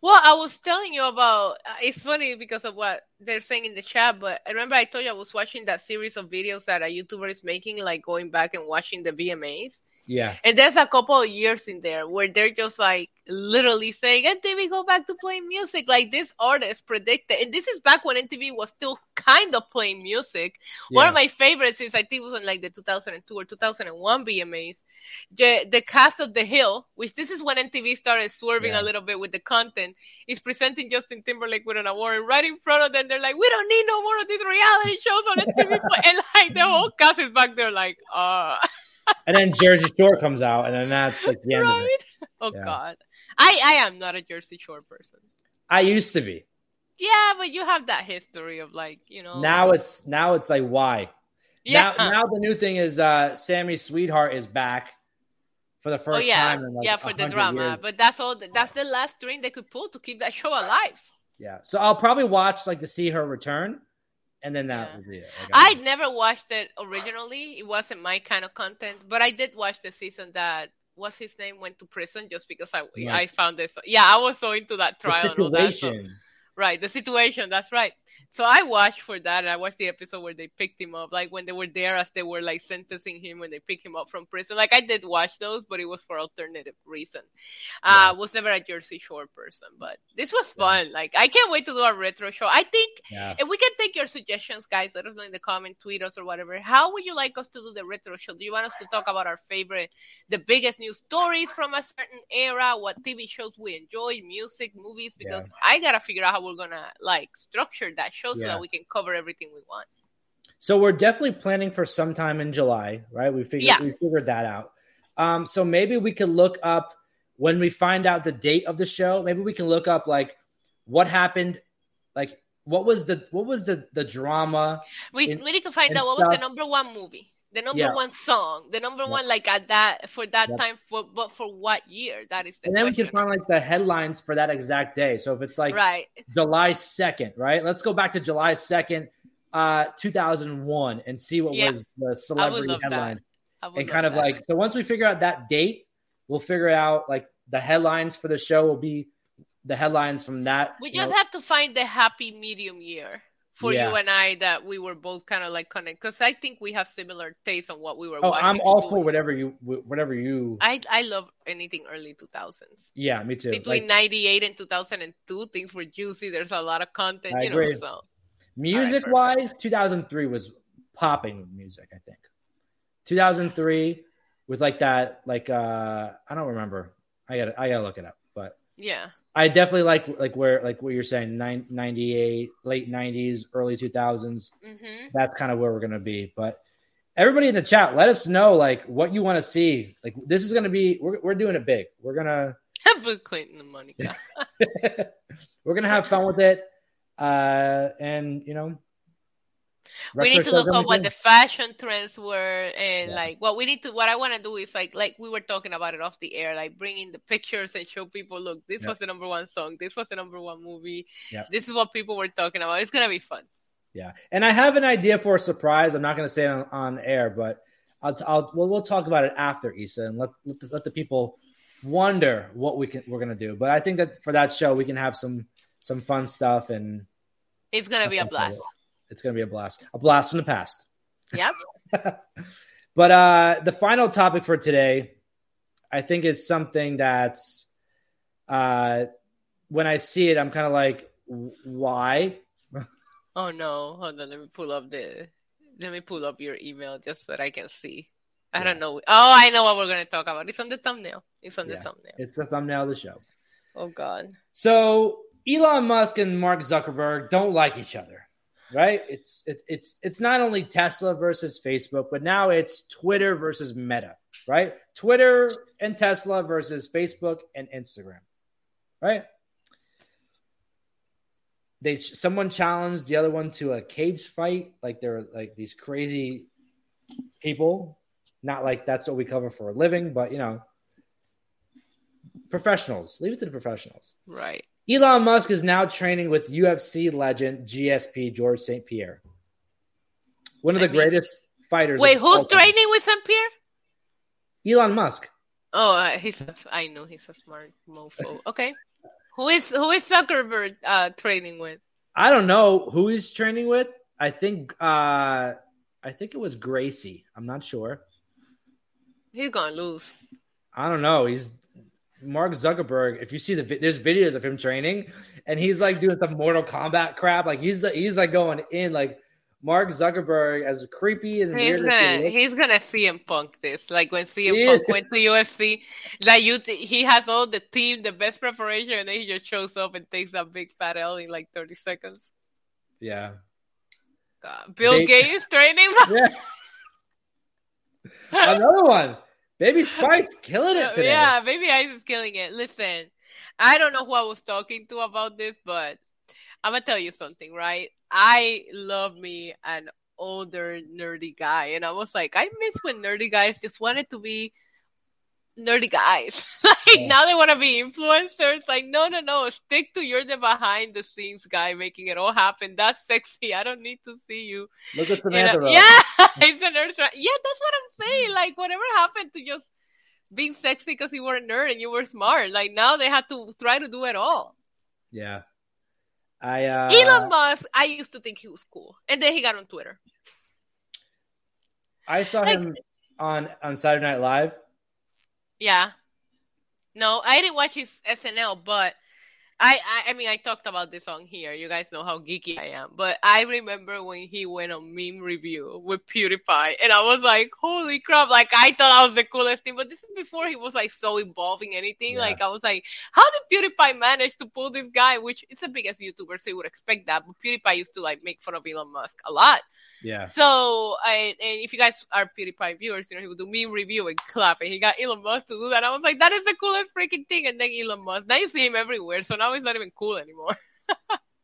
Well, I was telling you about. Uh, it's funny because of what they're saying in the chat, but I remember I told you I was watching that series of videos that a YouTuber is making, like going back and watching the VMAs. Yeah. And there's a couple of years in there where they're just like literally saying, MTV go back to playing music. Like this artist predicted. And this is back when MTV was still kind of playing music. Yeah. One of my favorites is I think it was in like the 2002 or 2001 VMAs. The, the cast of The Hill, which this is when MTV started swerving yeah. a little bit with the content, is presenting Justin Timberlake with an award. And right in front of them, they're like, we don't need no more of these reality shows on MTV. <laughs> and like the whole cast is back there like, uh and then Jersey Shore comes out, and then that's like the end right? of it. <laughs> Oh yeah. God, I I am not a Jersey Shore person. I used to be. Yeah, but you have that history of like you know. Now it's now it's like why. Yeah. Now, now the new thing is uh Sammy Sweetheart is back for the first oh, yeah. time. In like yeah, for the drama, years. but that's all. That's the last string they could pull to keep that show alive. Yeah, so I'll probably watch like to see her return and then that yeah. would be it. Like, I never watched it originally. It wasn't my kind of content, but I did watch the season that what's his name went to prison just because I right. I found this. Yeah, I was so into that trial and all that. So, right, the situation. That's right. So I watched for that, and I watched the episode where they picked him up, like when they were there as they were like sentencing him when they picked him up from prison. Like I did watch those, but it was for alternative reason. Uh, was never a Jersey Shore person, but this was fun. Yeah. Like I can't wait to do a retro show. I think yeah. if we can take your suggestions, guys, let us know in the comment, tweet us or whatever. How would you like us to do the retro show? Do you want us to talk about our favorite, the biggest news stories from a certain era? What TV shows we enjoy, music, movies? Because I gotta figure out how we're gonna like structure that show so yeah. that we can cover everything we want. So we're definitely planning for sometime in July, right? We figured yeah. we figured that out. Um, so maybe we could look up when we find out the date of the show. Maybe we can look up like what happened, like what was the what was the the drama. We in, we need to find out what was the number one movie the number yeah. one song, the number one like at that for that yep. time for but for what year? That is the And then question. we can find like the headlines for that exact day. So if it's like right. July 2nd, right? Let's go back to July 2nd, uh 2001 and see what yeah. was the celebrity headline. And kind of that. like so once we figure out that date, We'll figure out. Like the headlines for the show will be the headlines from that. We just know- have to find the happy medium year for Yeah. you and I that we were both kind of like connected because I think we have similar tastes on what we were Oh, watching. I'm all for whatever you whatever you. I I love anything early 2000s. yeah, me too. Between Like, 98 and 2002, things were juicy. There's a lot of content, I you agree. know. So music wise, 2003 was popping with music. I think 2003 with like that. Like uh I don't remember. I got I gotta look it up, but. yeah, I definitely like like where like what you're saying, nine, 98, late nineties, early two thousands. hmm That's kind of where we're gonna be. But everybody in the chat, let us know like what you want to see. Like this is gonna be we're we're doing it big. We're gonna Bill Clinton and Monica. we're gonna have fun with it. Uh and you know we need to look up what the fashion trends were and Yeah. like what we need to what i want to do is like like we were talking about it off the air like bringing the pictures and show people look this Yeah. was the number one song this was the number one movie Yeah. this is what people were talking about it's gonna be fun Yeah, and I have an idea for a surprise. I'm not going to say it on, on air, but I'll, I'll we'll, we'll talk about it after Issa and let let the, let the people wonder what we can we're going to do. But I think that for that show we can have some some fun stuff and it's gonna be a blast it's going to be a blast, a blast from the past. yep. <laughs> But uh the final topic for today, I think, is something that's uh when I see it, I'm kind of like, why? oh no. Hold on. Let me pull up the let me pull up your email just so that i can see. I Yeah. don't know. Oh i know what we're gonna talk about. It's on the thumbnail. It's on the thumbnail. It's the thumbnail of the show. oh god. So Elon Musk and Mark Zuckerberg don't like each other, right? It's it, it's it's not only Tesla versus Facebook, but now it's Twitter versus Meta, right? Twitter and Tesla versus Facebook and Instagram, right? They someone challenged the other one to a cage fight, like they're like these crazy people. Not like that's what we cover for a living, but you know, professionals. Leave it to the professionals. right Elon Musk is now training with UFC legend GSP George St. Pierre, one of I the mean- greatest fighters. wait who's training with St. Pierre? Elon Musk. Oh, uh, he's. A, I know he's a smart mofo. Okay, who is who is Zuckerberg uh, training with? I don't know who he's training with. I think uh I think it was Gracie. I'm not sure. He's gonna lose. I don't know. He's Mark Zuckerberg. If you see the there's videos of him training, and he's like doing some Mortal Kombat crap. Like he's he's like going in like Mark Zuckerberg as creepy and He's gonna looks. he's gonna CM Punk this like when CM He Punk is. went to UFC. that you, th- he has all the team, the best preparation, and then he just shows up and takes that big fat L in like thirty seconds. Yeah. God. Bill They- Gates training. <laughs> Yeah. <laughs> Another one. Baby Spice killing it today. Yeah, Baby Ice is killing it. Listen, I don't know who I was talking to about this, but I'm gonna tell you something, right? I love me an older nerdy guy, and I was like, I miss when nerdy guys just wanted to be nerdy guys. <laughs> like Yeah. now they want to be influencers. Like, no, no, no. Stick to you're the behind the scenes guy making it all happen. That's sexy. I don't need to see you Look at you Samantha. know, yeah, <laughs> it's a nerd. Yeah, that's what I'm saying. Like, whatever happened to just being sexy because you were a nerd and you were smart? Like, now they have to try to do it all. Yeah. I uh Elon Musk, I used to think he was cool, and then he got on Twitter. I saw like- him on on Saturday Night Live. Yeah. No, I didn't watch his SNL, but I, I, I mean, I talked about this on here. You guys know how geeky I am, but I remember when he went on meme review with PewDiePie, and I was like, "Holy crap!" Like I thought I was the coolest thing, but this is before he was like so involved in anything. Yeah. Like I was like, "How did PewDiePie manage to pull this guy?" Which is the biggest YouTuber, so you would expect that. But PewDiePie used to like make fun of Elon Musk a lot. Yeah. So, I, and if you guys are PewDiePie viewers, you know, he would do meme review and clap, and he got Elon Musk to do that. I was like, that is the coolest freaking thing. And then Elon Musk, now you see him everywhere, so now he's not even cool anymore.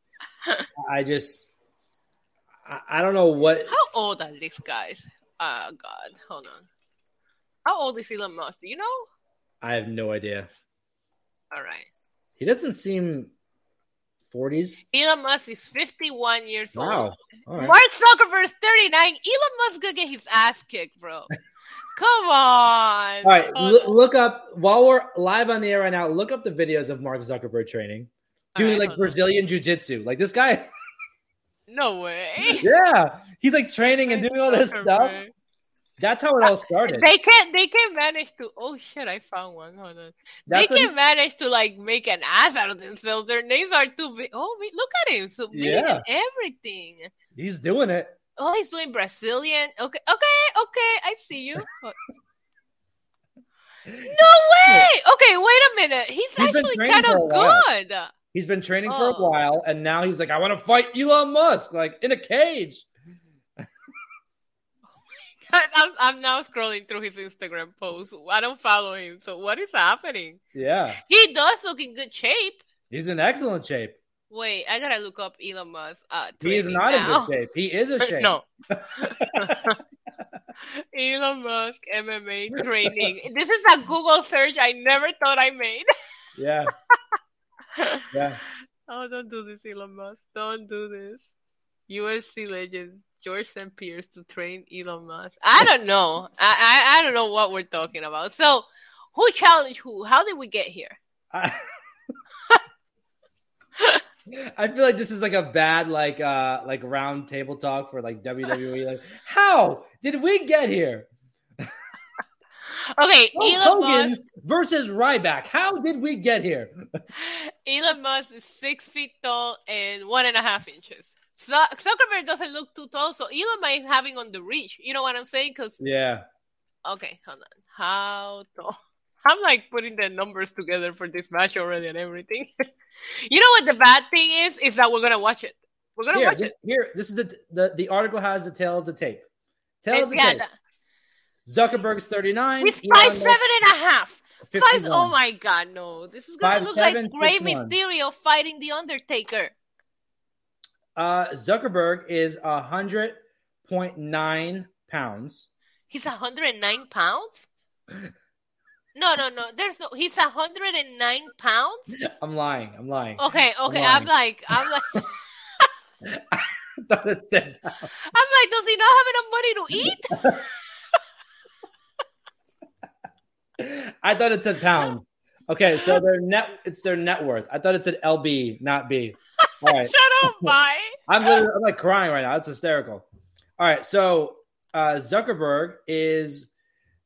<laughs> I just I, I don't know what How old are these guys? Oh, God. Hold on. How old is Elon Musk? Do you know? I have no idea. All right. He doesn't seem 40s. Elon Musk is 51 years Wow. old. Right. Mark Zuckerberg is 39. Elon Musk gonna get his ass kicked, bro. <laughs> Come on. All right, l- look up while we're live on the air right now. Look up the videos of Mark Zuckerberg training, doing right, like Brazilian jiu jitsu. Like this guy. No way. <laughs> yeah, he's like training and doing all this stuff. That's how it all started. They can't. they can manage to. Oh shit! I found one. Hold on. That's they can manage to like make an ass out of themselves. Their names are too big. Oh, look at him! So yeah. everything. He's doing it. Oh, he's doing Brazilian. Okay, okay, okay. I see you. no way. Okay, wait a minute. He's, he's actually kind of good. He's been training oh. for a oh. while, and now he's like, I want to fight Elon Musk, like in a cage. <laughs> I'm, I'm now scrolling through his Instagram posts. I don't follow him. So what is happening? Yeah. He does look in good shape. He's in excellent shape. Wait, I gotta look up Elon Musk. Uh, he is not now. in good shape. He is a shape. no. <laughs> Elon Musk MMA training. This is a Google search I never thought I made. yeah. <laughs> Yeah. Oh, don't do this, Elon Musk. Don't do this. UFC legend George St. Pierre to train Elon Musk. I don't know. I, I, I don't know what we're talking about. So, who challenged who? How did we get here? I, <laughs> I feel like this is like a bad like uh like round table talk for like WWE. Like, how did we get here? Okay, <laughs> Elon Hogan Musk versus Ryback. How did we get here? <laughs> Elon Musk is six feet tall and one and a half inches. So Zuckerberg doesn't look too tall, so Elon might having on the reach. You know what I'm saying? Because yeah. Okay, hold on. How tall? I'm like putting the numbers together for this match already and everything. <laughs> you know what the bad thing is? Is that we're gonna watch it. We're gonna here, watch this, it. Here, this is the, the the article has the tail of the tape. Tail and, of the yeah, tape. Zuckerberg's 39. He's five seven and a half. Five, oh my god, no. This is gonna five, look seven, like Rey Mysterio fighting the Undertaker. Uh, Zuckerberg is a hundred point nine pounds. He's a hundred and nine pounds. <laughs> No, no, no. There's no. He's hundred and nine pounds. <laughs> I'm lying. I'm lying. Okay, okay. I'm, I'm like, I'm like. <laughs> I thought it said. That. I'm like, does he not have enough money to eat? <laughs> I thought it said pounds. Okay, so their net it's their net worth. I thought it said LB, not B. All right. Shut up, bye. I'm literally I'm like crying right now. It's hysterical. All right, so uh, Zuckerberg is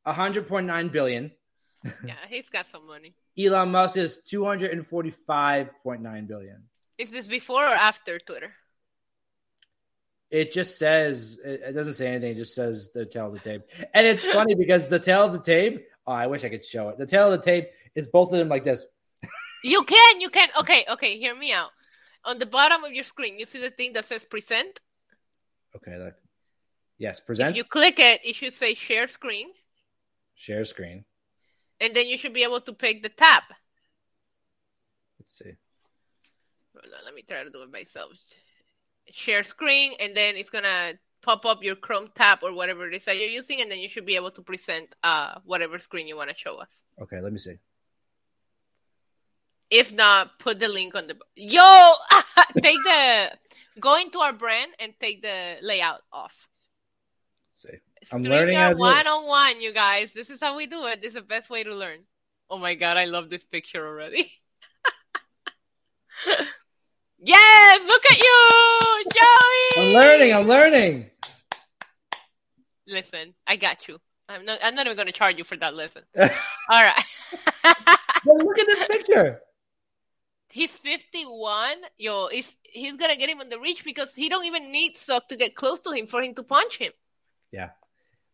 100.9 billion. Yeah, <laughs> he's got some money. Elon Musk is 245.9 billion. Is this before or after Twitter? It just says it, doesn't say anything. It just says the tail of the tape, and it's funny <laughs> because the tail of the tape Oh, I wish I could show it. The tail of the tape is both of them like this. <laughs> you can, you can. Okay, okay. Hear me out. On the bottom of your screen, you see the thing that says present. Okay. That, yes, present. If you click it, it should say share screen. Share screen. And then you should be able to pick the tab. Let's see. Hold on, Let me try to do it myself. Share screen, and then it's gonna pop up your Chrome tab or whatever it is that you're using, and then you should be able to present uh, whatever screen you want to show us. Okay, let me see. If not, put the link on the yo. <laughs> take the go into our brand and take the layout off. I'm learning one on one, you guys. This is how we do it. This is the best way to learn. Oh my god, I love this picture already. <laughs> Yes, look at you, Joey. I'm learning. I'm learning. Listen, I got you. I'm not. I'm not even going to charge you for that lesson. <laughs> All right. <laughs> look at this picture. He's 51. Yo, he's he's gonna get him on the reach because he don't even need Zuck to get close to him for him to punch him. Yeah,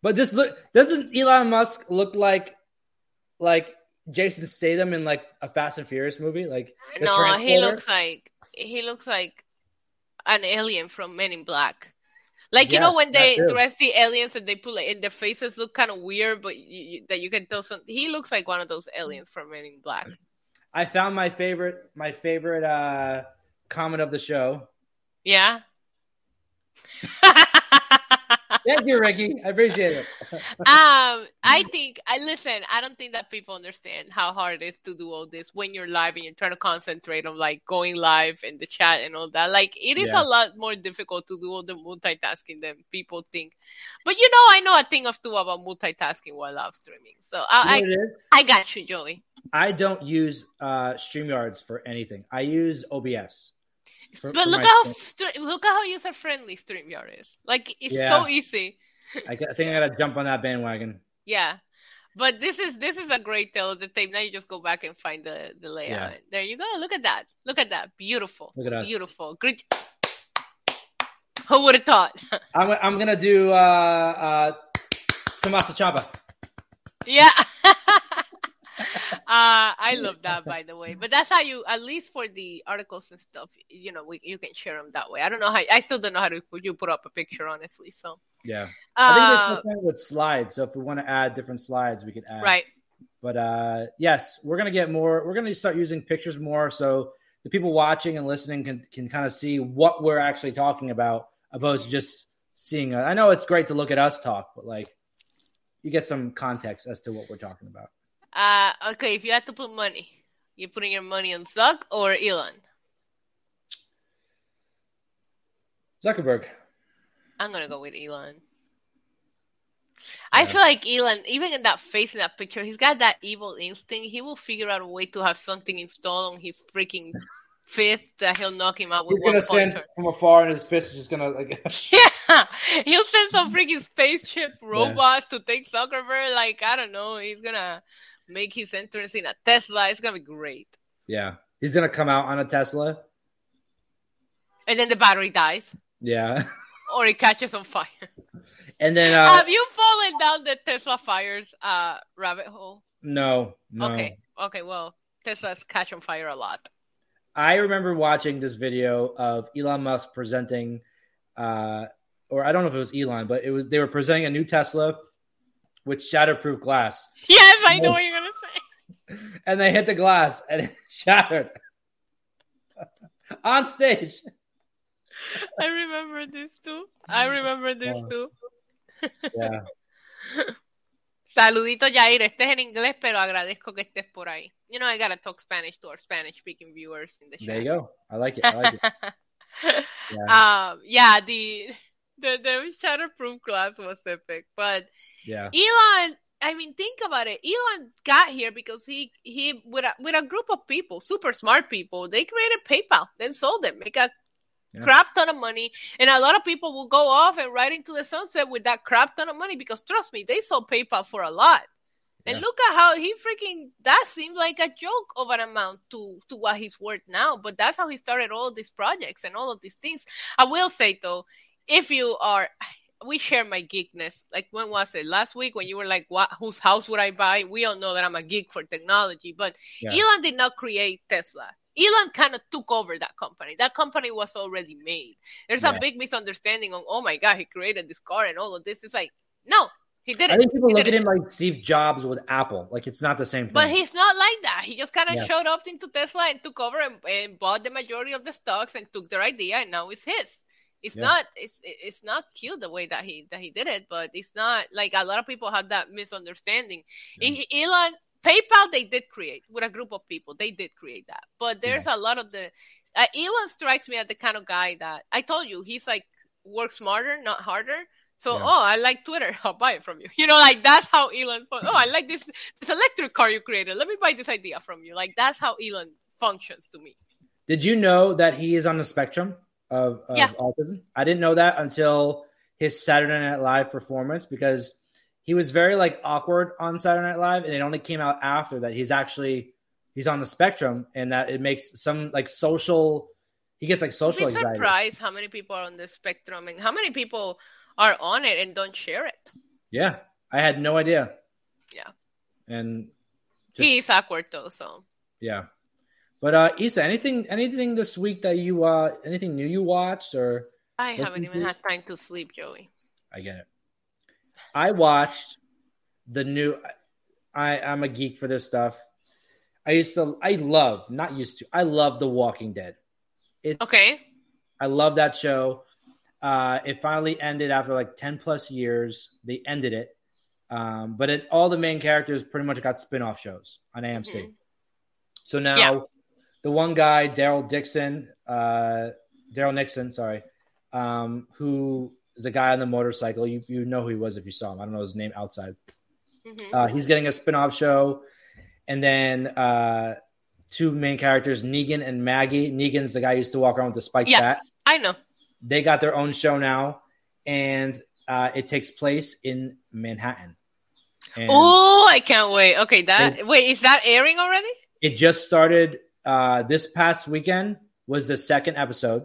but this look doesn't Elon Musk look like like Jason Statham in like a Fast and Furious movie? Like no, he looks like he looks like an alien from Men in Black. Like you yes, know when they dress the aliens and they put like and their faces look kind of weird, but you, you, that you can tell some. He looks like one of those aliens from Men in Black. I found my favorite my favorite uh comment of the show. Yeah. <laughs> Thank you, Ricky. I appreciate it. <laughs> um, I think I listen. I don't think that people understand how hard it is to do all this when you're live and you're trying to concentrate on like going live in the chat and all that. Like it is Yeah. a lot more difficult to do all the multitasking than people think. But you know, I know a thing or two about multitasking while live streaming. So You I, know what it is? I, I got you, Joey. I don't use uh, StreamYards for anything. I use OBS. For- but for look how stre- look how user friendly StreamYard is. Like it's Yeah. so easy. I, I think I gotta jump on that bandwagon. Yeah. But this is this is a great tale of the tape. Now you just go back and find the the layout. Yeah. There you go. Look at that. Look at that. Beautiful. Look at us. Beautiful. Great. Who would have thought? I'm, I'm gonna do uh, uh, Tommaso Ciampa. yeah. <laughs> uh, I <laughs> love that, by the way. But that's how you, at least for the articles and stuff, you know, we, you can share them that way. I don't know how. I still don't know how to put, you put up a picture, honestly. So, Yeah, I uh, think it's with slides. So if we want to add different slides, we could add. right. But uh, yes, we're gonna get more. We're gonna start using pictures more, so the people watching and listening can can kind of see what we're actually talking about, opposed to just seeing. uh, I know it's great to look at us talk, but like you get some context as to what we're talking about. Uh, okay, if you had to put money, you're putting your money on Zuck or Elon? Zuckerberg. I'm gonna go with Elon. I Yeah. feel like Elon, even in that face in that picture, he's got that evil instinct. He will figure out a way to have something installed on his freaking fist that he'll knock him out with He's gonna stand pointer. from afar, and his fist is just gonna like. <laughs> <laughs> Yeah, he'll send some freaking spaceship robots to take Zuckerberg. Like I don't know, he's gonna make his entrance in a Tesla. It's gonna be great. yeah, he's gonna come out on a Tesla. And then the battery dies, Yeah, <laughs> or it catches on fire. and then uh, Have you fallen down the Tesla fires uh, rabbit hole? no, no. Okay, okay. Well, Teslas catch on fire a lot. I remember watching this video of Elon Musk presenting, uh, or I don't know if it was Elon, but it was they were presenting a new Tesla with shatterproof glass, Yes, I know what you're gonna say. <laughs> and they hit the glass and it <laughs> shattered on stage. I remember this too. I remember this too. Yeah, <laughs> Saludito Jair, este es en inglés, pero agradezco que estés por ahí. You know, I gotta talk Spanish to our Spanish speaking viewers in the show. there you go. I like it. I like it. Yeah, um, yeah, the the the shatterproof glass was epic, but yeah, Elon, I mean, think about it. Elon got here because he he with a with a group of people, super smart people. They created PayPal, then sold it, make a Yeah. crap ton of money, and a lot of people will go off and right into the sunset with that crap ton of money because trust me, they sold PayPal for a lot. And Yeah. look at how he freaking that seemed like a joke of an amount to to what he's worth now. But that's how he started all these projects and all of these things. I will say though, if you are we share my geekness. Like when was it? Last week when you were like, "What? Whose house would I buy?" We all know that I'm a geek for technology, but Yeah. Elon did not create Tesla. Elon kind of took over that company. That company was already made. There's Yeah. a big misunderstanding on, oh my god, he created this car and all of this. It's like, no, he didn't. I think people He look at him like Steve Jobs with Apple. Like it's not the same thing. But he's not like that. He just kind of Yeah. showed up into Tesla and took over and, and bought the majority of the stocks and took their idea and now it's his. It's Yeah. not it's it's not cute the way that he that he did it, but it's not like a lot of people have that misunderstanding. E- Elon PayPal they did create with a group of people. They did create that. But there's a lot of the uh, Elon strikes me as the kind of guy that I told you he's like work smarter, not harder. So, Yeah. oh, I like Twitter. <laughs> I'll buy it from you. You know, like that's how Elon. Oh, I like this this electric car you created. Let me buy this idea from you. Like that's how Elon functions to me. Did you know that he is on the spectrum of, of Yeah. autism? I didn't know that until his Saturday Night Live performance because he was very like awkward on Saturday Night Live, and it only came out after that he's actually he's on the spectrum, and that it makes some like social. He gets like social be anxiety. surprised how many people are on the spectrum and how many people are on it and don't share it. Yeah, I had no idea. Yeah. and just, He is awkward though, so yeah. But uh, Issa, anything anything this week that you uh anything new you watched or I haven't even to- had time to sleep, Joey. I get it. I watched the new. I I'm a geek for this stuff. I used to. I love not used to. I love The Walking Dead. It's Okay. I love that show. uh, it finally ended after like 10 plus years. They ended it. Um, but it, all the main characters pretty much got spin off shows on AMC. Mm-hmm. So now yeah. The one guy, Daryl Dixon, uh, Daryl Nixon, sorry, um, who is the guy on the motorcycle. You, you know who he was if you saw him. I don't know his name outside. Mm-hmm. Uh, he's getting a spin off show. And then uh, two main characters, Negan and Maggie. Negan's the guy who used to walk around with the spiked yeah, hat. I know. They got their own show now, and uh, it takes place in Manhattan. Oh, I can't wait. Okay, that it, wait is that airing already? It just started uh, this past weekend. Was the second episode.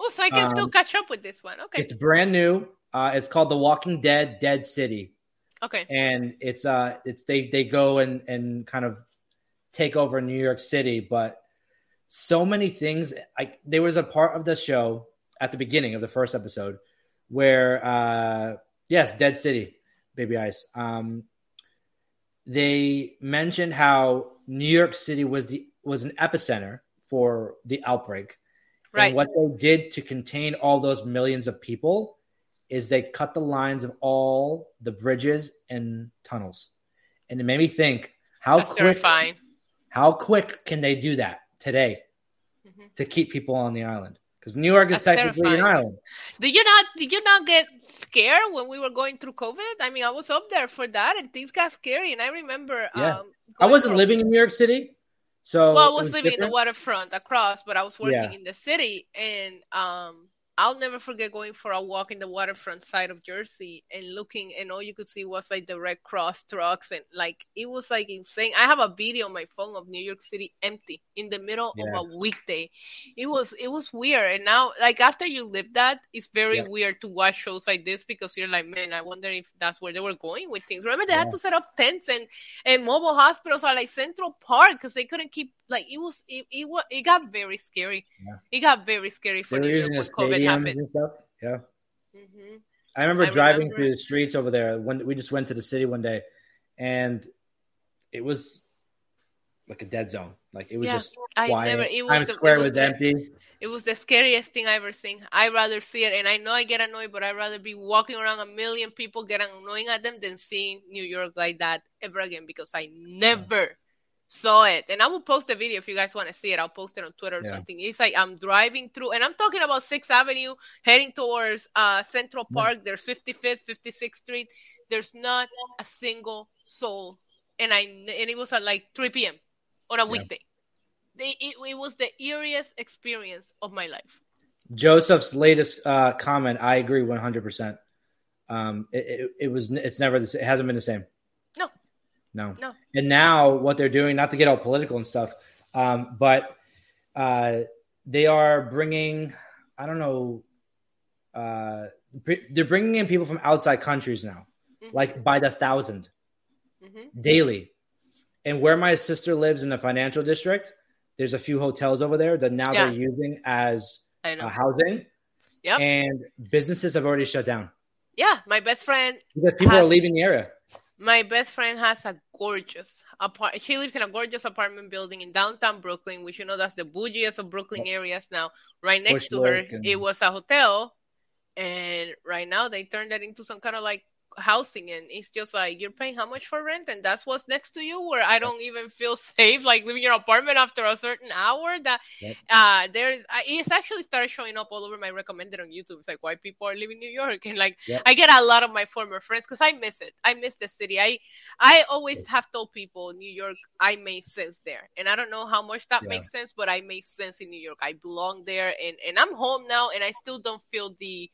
Oh, so I can um, still catch up with this one. Okay, it's brand new. Uh, it's called The Walking Dead: Dead City. Okay, and it's uh, it's they they go and and kind of take over New York City, but so many things. Like there was a part of the show at the beginning of the first episode where, uh, yes, Dead City, Baby Ice. Um, they mentioned how New York City was the was an epicenter for the outbreak. Right. And what they did to contain all those millions of people is they cut the lines of all the bridges and tunnels. And it made me think how That's quick terrifying. how quick can they do that today mm-hmm. to keep people on the island? Because New York is That's technically terrifying. an island. Did you not did you not get scared when we were going through COVID? I mean, I was up there for that, and things got scary. And I remember, yeah. um, I wasn't living in New York City, so well, I was, was living different. in the waterfront across, but I was working yeah. in the city, and um, I'll never forget going for a walk in the waterfront side of Jersey and looking, and all you could see was like the Red Cross trucks, and like it was like insane. I have a video on my phone of New York City empty in the middle yeah. of a weekday. It was it was weird, and now like after you live that, it's very yeah. weird to watch shows like this because you're like, man, I wonder if that's where they were going with things. Remember, they yeah. had to set up tents and and mobile hospitals are like Central Park because they couldn't keep like it was it it, was, it got very scary. It got very scary for New York with COVID And stuff. Yeah. Mm-hmm. I remember I driving remember. through the streets over there when we just went to the city one day, and it was like a dead zone. Like it was yeah, just quiet. I never. It was Times the, Square was, was empty. It was the scariest thing I ever seen. I rather see it, and I know I get annoyed, but I'd rather be walking around a million people getting annoying at them than seeing New York like that ever again because I never saw it. And i will post a video if you guys want to see it. I'll post it on twitter or yeah. something. It's like i'm driving through and i'm talking about sixth avenue heading towards uh, central park. Yeah. there's 55th 56th street. There's not a single soul. And i and it was at like 3 p.m on a weekday. Yeah. it, it, it, was the eeriest experience of my life. Joseph's latest uh, comment i agree 100% um, it, it, it was it's never the, it hasn't been the same. No no. No. And now what they're doing, not to get all political and stuff, um, but uh, they are bringing, I don't know, uh, they're bringing in people from outside countries now, mm-hmm. like by the 1000 mm-hmm. daily. And where my sister lives in the financial district, there's a few hotels over there that now yeah. they're using as uh, housing. Yeah. And businesses have already shut down. Yeah, my best friend because people has, are leaving the area. My best friend has a gorgeous apart. She lives in a gorgeous apartment building in downtown Brooklyn, which you know that's the bougiest of Brooklyn areas now. Right next Bush to her, it was a hotel, and right now they turned that into some kind of like housing and it's just like you're paying how much for rent and that's what's next to you where i don't even feel <laughs> safe like leaving your apartment after a certain hour that yep. uh there's it's actually started showing up all over my recommended on youtube it's like why people are leaving new york <laughs> and like yep. i get a lot of my former friends because i miss it i miss the city i i always have told people new york i made sense there and i don't know how much that yeah. makes sense but i made sense in new york i belong there and and i'm home now and i still don't feel the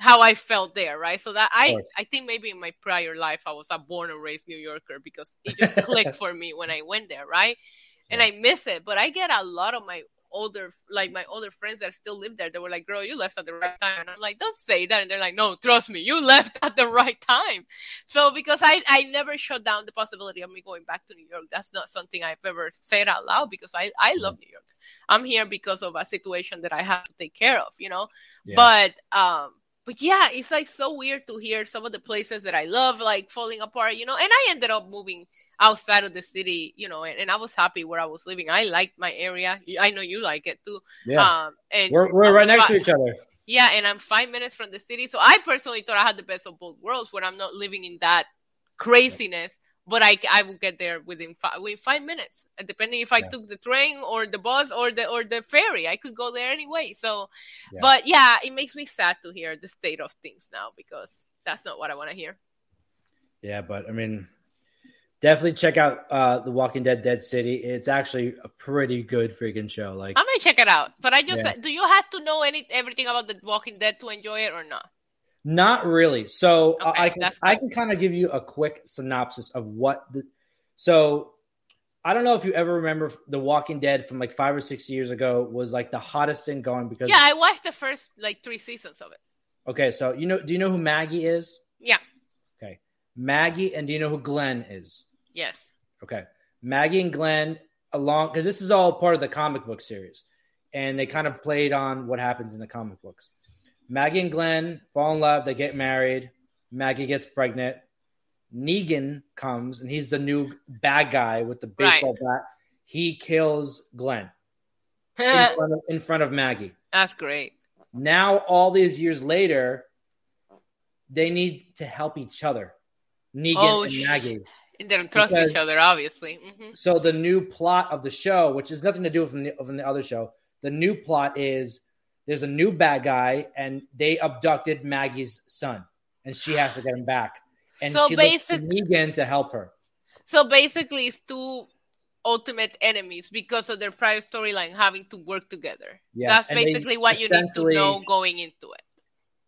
how I felt there, right? So that I I think maybe in my prior life I was a born and raised New Yorker because it just <laughs> clicked for me when I went there, right? And I miss it, but I get a lot of my older like my older friends that still live there. They were like girl you left at the right time. And i'm like don't say that. And they're like no trust me you <laughs> left at the right time. So because i i never shut down the possibility of me going back to new york. That's not something i've ever said out loud because i i love new york. I'm here because of a situation that i have to take care of you know? Yeah. but um but yeah, it's like so weird to hear some of the places that I love like falling apart, you know. And I ended up moving outside of the city, you know, and, and I was happy where I was living. I liked my area. I know you like it too. Yeah. Um, and we're, we're right next to each other. Yeah, and I'm five minutes from the city, so I personally thought I had the best of both worlds, where I'm not living in that craziness, but I I will get there within five within five minutes, depending if I Yeah. took the train or the bus or the or the ferry, I could go there anyway. So, Yeah. but yeah, it makes me sad to hear the state of things now because that's not what I want to hear. Yeah, but I mean, definitely check out uh, The Walking Dead Dead City. It's actually a pretty good freaking show. Like, I'm gonna check it out, but I just Yeah. do you have to know any everything about the Walking Dead to enjoy it or not? Not really. So uh, Okay, I can I can kind of give you a quick synopsis of what the. So I don't know if you ever remember The Walking Dead from like five or six years ago was like the hottest thing going because Yeah, I watched the first like three seasons of it. okay, so you know do you know who Maggie is? Yeah. Okay, Maggie, and do you know who Glenn is? Yes. Okay. Maggie and Glenn along because this is all part of the comic book series. And they kind of played on what happens in the comic books. Maggie and Glenn fall in love, they get married. Maggie gets pregnant. Negan comes and he's the new bad guy with the baseball bat. He kills Glenn <laughs> in front, of, in front of Maggie. That's great. Now, all these years later, they need to help each other. Negan Oh, and Maggie. And they don't trust Because- each other, obviously. hmm So the new plot of the show, which has nothing to do with the, from the other show, the new plot is there's a new bad guy, and they abducted Maggie's son, and she has to get him back. And So she to Negan to help her. So basically, it's two ultimate enemies because of their prior storyline having to work together. Yes, That's and basically what you need to know going into it.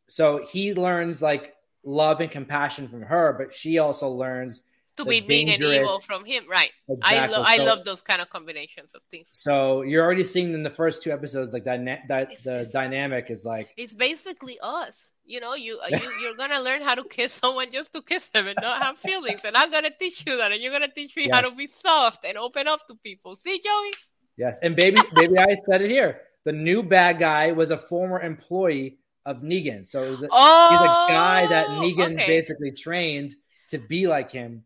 So he learns like love and compassion from her, but she also learns. To be being an dangerous- evil from him, right? I love I So- love those kind of combinations of things. So you're already seeing in the first two episodes like that. that It's- the it's- dynamic is like It's basically us. You know, you, uh, you you're gonna learn how to kiss <laughs> someone just to kiss them and not have feelings. And I'm gonna teach you that, and you're gonna teach me how to be soft and open up to people. See, Joey? Yes, and baby, <laughs> baby, I said it here. The new bad guy was a former employee of Negan, so it was a, Oh, he's a guy that Negan okay. basically trained to be like him.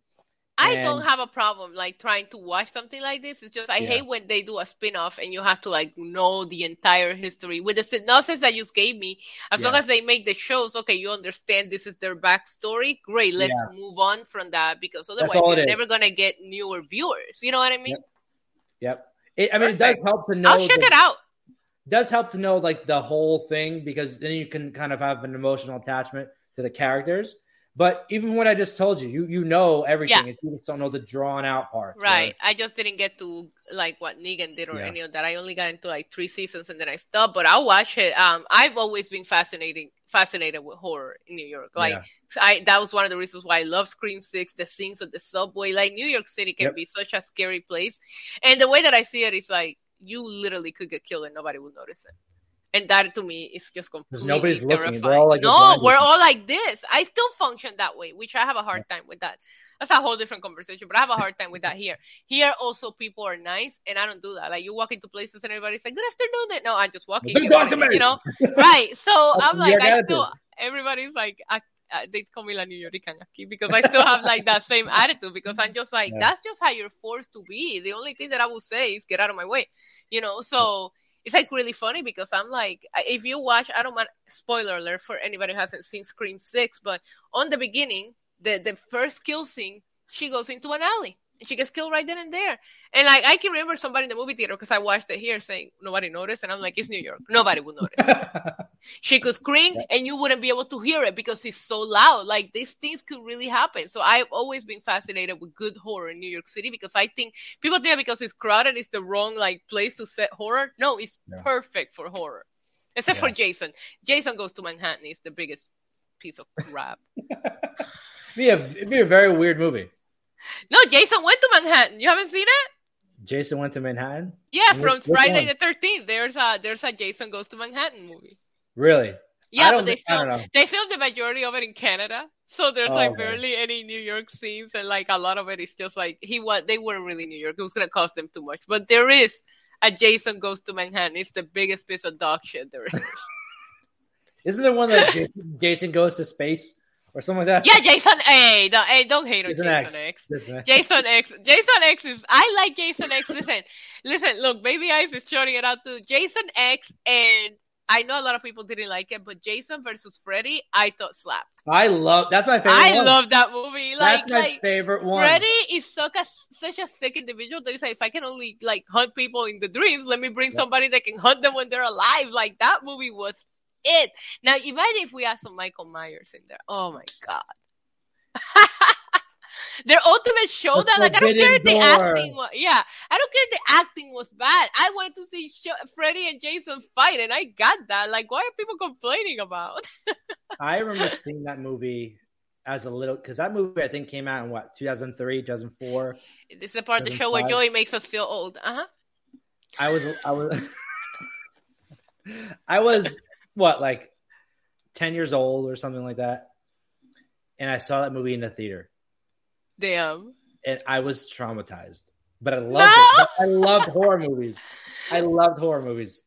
I don't have a problem like trying to watch something like this. It's just I Yeah. hate when they do a spin-off and you have to like know the entire history. With the synopsis that you gave me, as long as they make the shows, okay, you understand this is their backstory. Great, let's Yeah. move on from that because otherwise you're is. never gonna get newer viewers. You know what I mean? Yep. It, I mean, it does help to know. I'll check the- it out. Does help to know like the whole thing because then you can kind of have an emotional attachment to the characters. But even what I just told you, you you know everything. Yeah. You just don't know the drawn out part. Right. I just didn't get to like what Negan did or Yeah. any of that. I only got into like three seasons and then I stopped. But I'll watch it. Um, I've always been fascinating, fascinated with horror in New York. Like Yeah. I, that was one of the reasons why I love Scream Six. The scenes of the subway, like New York City, can Yep. be such a scary place. And the way that I see it is like you literally could get killed and nobody will notice it. And that to me is just completely nobody's looking. terrifying. They're all like no, we're all like this. I still function that way, which I have a hard time with that. That's a whole different conversation, but I have a hard time with that here. Here also people are nice, and I don't do that. Like you walk into places and everybody's like, "Good afternoon." No, I'm just walk in. Don't you talk know, to me. You know, <laughs> right? So I'm like, I still. Everybody's like, I, uh, they call me la Nuyorican aquí because I still have like that same attitude because I'm just like, Yeah. that's just how you're forced to be. The only thing that I will say is get out of my way, you know. So it's like really funny because I'm like, if you watch, I don't want spoiler alert for anybody who hasn't seen Scream Six, but on the beginning, the the first kill scene, she goes into an alley she gets killed right then and there. And like I can remember somebody in the movie theater because I watched it here saying nobody noticed, and I'm like, it's New York, nobody will notice. <laughs> She could scream Yeah. and you wouldn't be able to hear it because it's so loud. Like these things could really happen. So I've always been fascinated with good horror in New York City because I think people think because it's crowded is the wrong like place to set horror. No, it's Yeah. perfect for horror. Except for Jason. Jason goes to Manhattan It's the biggest piece of crap. <laughs> be a it'd be a very weird movie. No, Jason went to Manhattan. You haven't seen it? Jason went to Manhattan. Yeah, Which- from Friday the thirteenth. There's a there's a Jason goes to Manhattan movie. Really? Yeah, but they thi- I don't filmed they filmed the majority of it in Canada, so there's Oh, like barely any New York scenes, and like a lot of it is just like he was. They weren't really New York. It was gonna cost them too much, but there is a Jason goes to Manhattan. It's the biggest piece of dog shit there is. <laughs> Isn't there one that Jason, Jason goes to space or something like that? yeah, Jason. Hey, don't, hey, don't hate on Jason Jason X. X. Jason X. Jason X is. I like Jason X. Listen, listen. Look, Baby Eyes is shouting it out to Jason X and I know a lot of people didn't like it, but Jason versus Freddy, I thought slapped. I love that's my favorite. I one. love that movie. Like, that's my like favorite one. Freddy is such a such a sick individual that he's like, if I can only like hunt people in the dreams, let me bring Yeah. somebody that can hunt them when they're alive. Like that movie was it. Now imagine if we had some Michael Myers in there. Oh my god. <laughs> Their ultimate showdown, like I don't care if the door. acting was, yeah, I don't care if the acting was bad. I wanted to see Sh- Freddy and Jason fight, and I got that. Like, why are people complaining about? <laughs> I remember seeing that movie as a little because that movie I think came out in what 2003, 2004. This is the part of the show where 2005. Joey makes us feel old. Uh huh. I was I was <laughs> I was what like 10 years old or something like that. And I saw that movie in the theater Damn. and I was traumatized. But I loved No! it. I loved horror movies. I loved horror movies.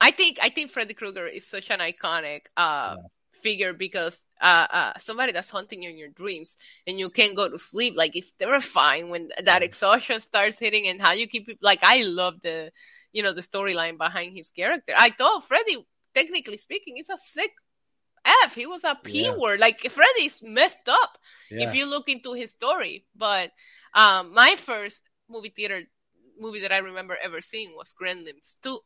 I think I think Freddy Krueger is such an iconic uh, Yeah. figure because uh, uh, somebody that's hunting you in your dreams and you can't go to sleep. Like it's terrifying when that exhaustion starts hitting and how you keep it. Like I love the you know the storyline behind his character. I thought Freddy, technically speaking, is a sick f. He was a p Yeah. word. Like Freddy's messed up Yeah. if you look into his story. But um, my first movie theater movie that I remember ever seeing was Gremlins 2.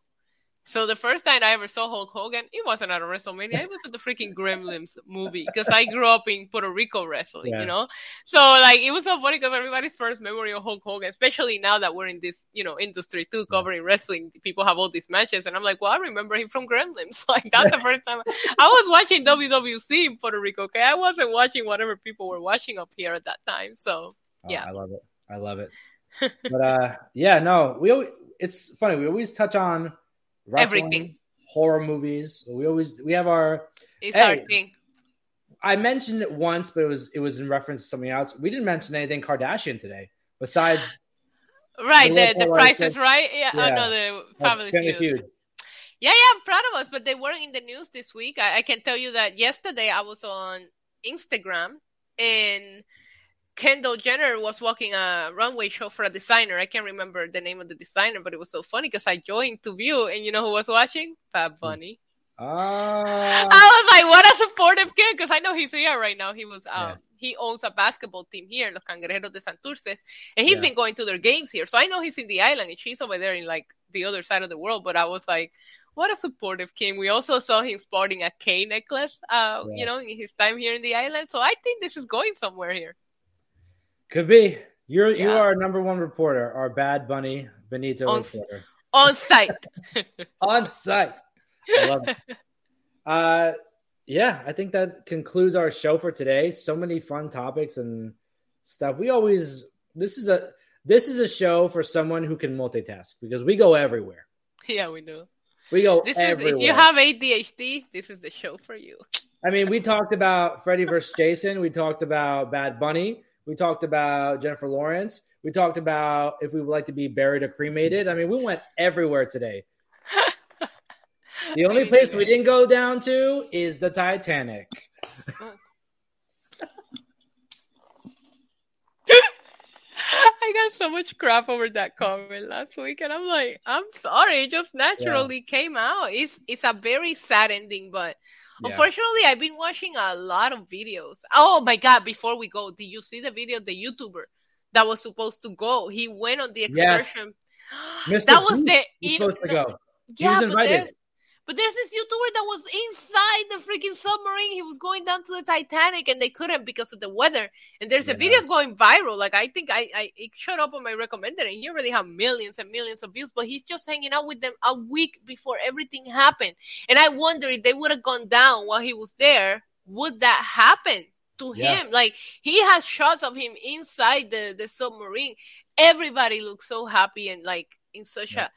So the first time I ever saw Hulk Hogan, it wasn't at a WrestleMania. It was at the freaking Gremlins movie because I grew up in Puerto Rico wrestling, Yeah. you know. So like it was so funny because everybody's first memory of Hulk Hogan, especially now that we're in this you know industry too, covering wrestling, people have all these matches, and I'm like, well, I remember him from Gremlins. <laughs> Like that's the first time I was watching WWC in Puerto Rico. Okay, I wasn't watching whatever people were watching up here at that time. So Oh, Yeah. I love it. I love it. <laughs> but uh yeah, no, we always, it's funny. We always touch on wrestling, Everything. horror movies. We always we have our it's Hey. our thing. I mentioned it once, but it was it was in reference to something else. We didn't mention anything Kardashian today, besides <sighs> Right, The the, the like, price is right. Yeah, yeah. oh no, the Family Family Feud. Feud. Yeah, yeah, I'm proud of us, but they weren't in the news this week. I, I can tell you that yesterday I was on Instagram and Kendall Jenner was walking a runway show for a designer. I can't remember the name of the designer, but it was so funny because I joined to view, and you know who was watching? Bad Bunny. Ah, I was like, what a supportive kid, because I know he's here right now. He was, um, Yeah. he owns a basketball team here, Los Cangrejeros de Santurces, and he's Yeah. been going to their games here. So I know he's in the island, and she's over there in like the other side of the world. But I was like, what a supportive king. We also saw him sporting a K necklace, uh, Yeah. you know, in his time here in the island. So I think this is going somewhere here. Could be. You're you are our number one reporter, our Bad Bunny Benito On- reporter On site. <laughs> on site. I love it. <laughs> Uh, yeah, I think that concludes our show for today. So many fun topics and stuff. We always this is a this is a show for someone who can multitask because we go everywhere. <laughs> yeah, we do. We go This is if you have ADHD, this is the show for you. I mean, we talked about Freddy versus Jason. We talked about Bad Bunny. We talked about Jennifer Lawrence. We talked about if we would like to be buried or cremated. I mean, we went everywhere today. <laughs> The only place we didn't go down to is the Titanic. <laughs> I got so much crap over that comment last week, and I'm like, I'm sorry, it just naturally came out. It's it's a very sad ending, but Yeah. unfortunately, I've been watching a lot of videos. Oh my god! Before we go, did you see the video of the YouTuber that was supposed to go? He went on the Yes. excursion. <gasps> Mr. That was the was supposed to go. Yeah, but there's but there's this YouTuber that was inside the freaking submarine. He was going down to the Titanic, and they couldn't because of the weather. And there's a video going viral. Like I think I, I it showed up on my recommended, and he already have millions and millions of views. But he's just hanging out with them a week before everything happened. And I wonder if they would have gone down while he was there, would that happen to Yeah. him? Like he has shots of him inside the the submarine. Everybody looks so happy and like in such Yeah. a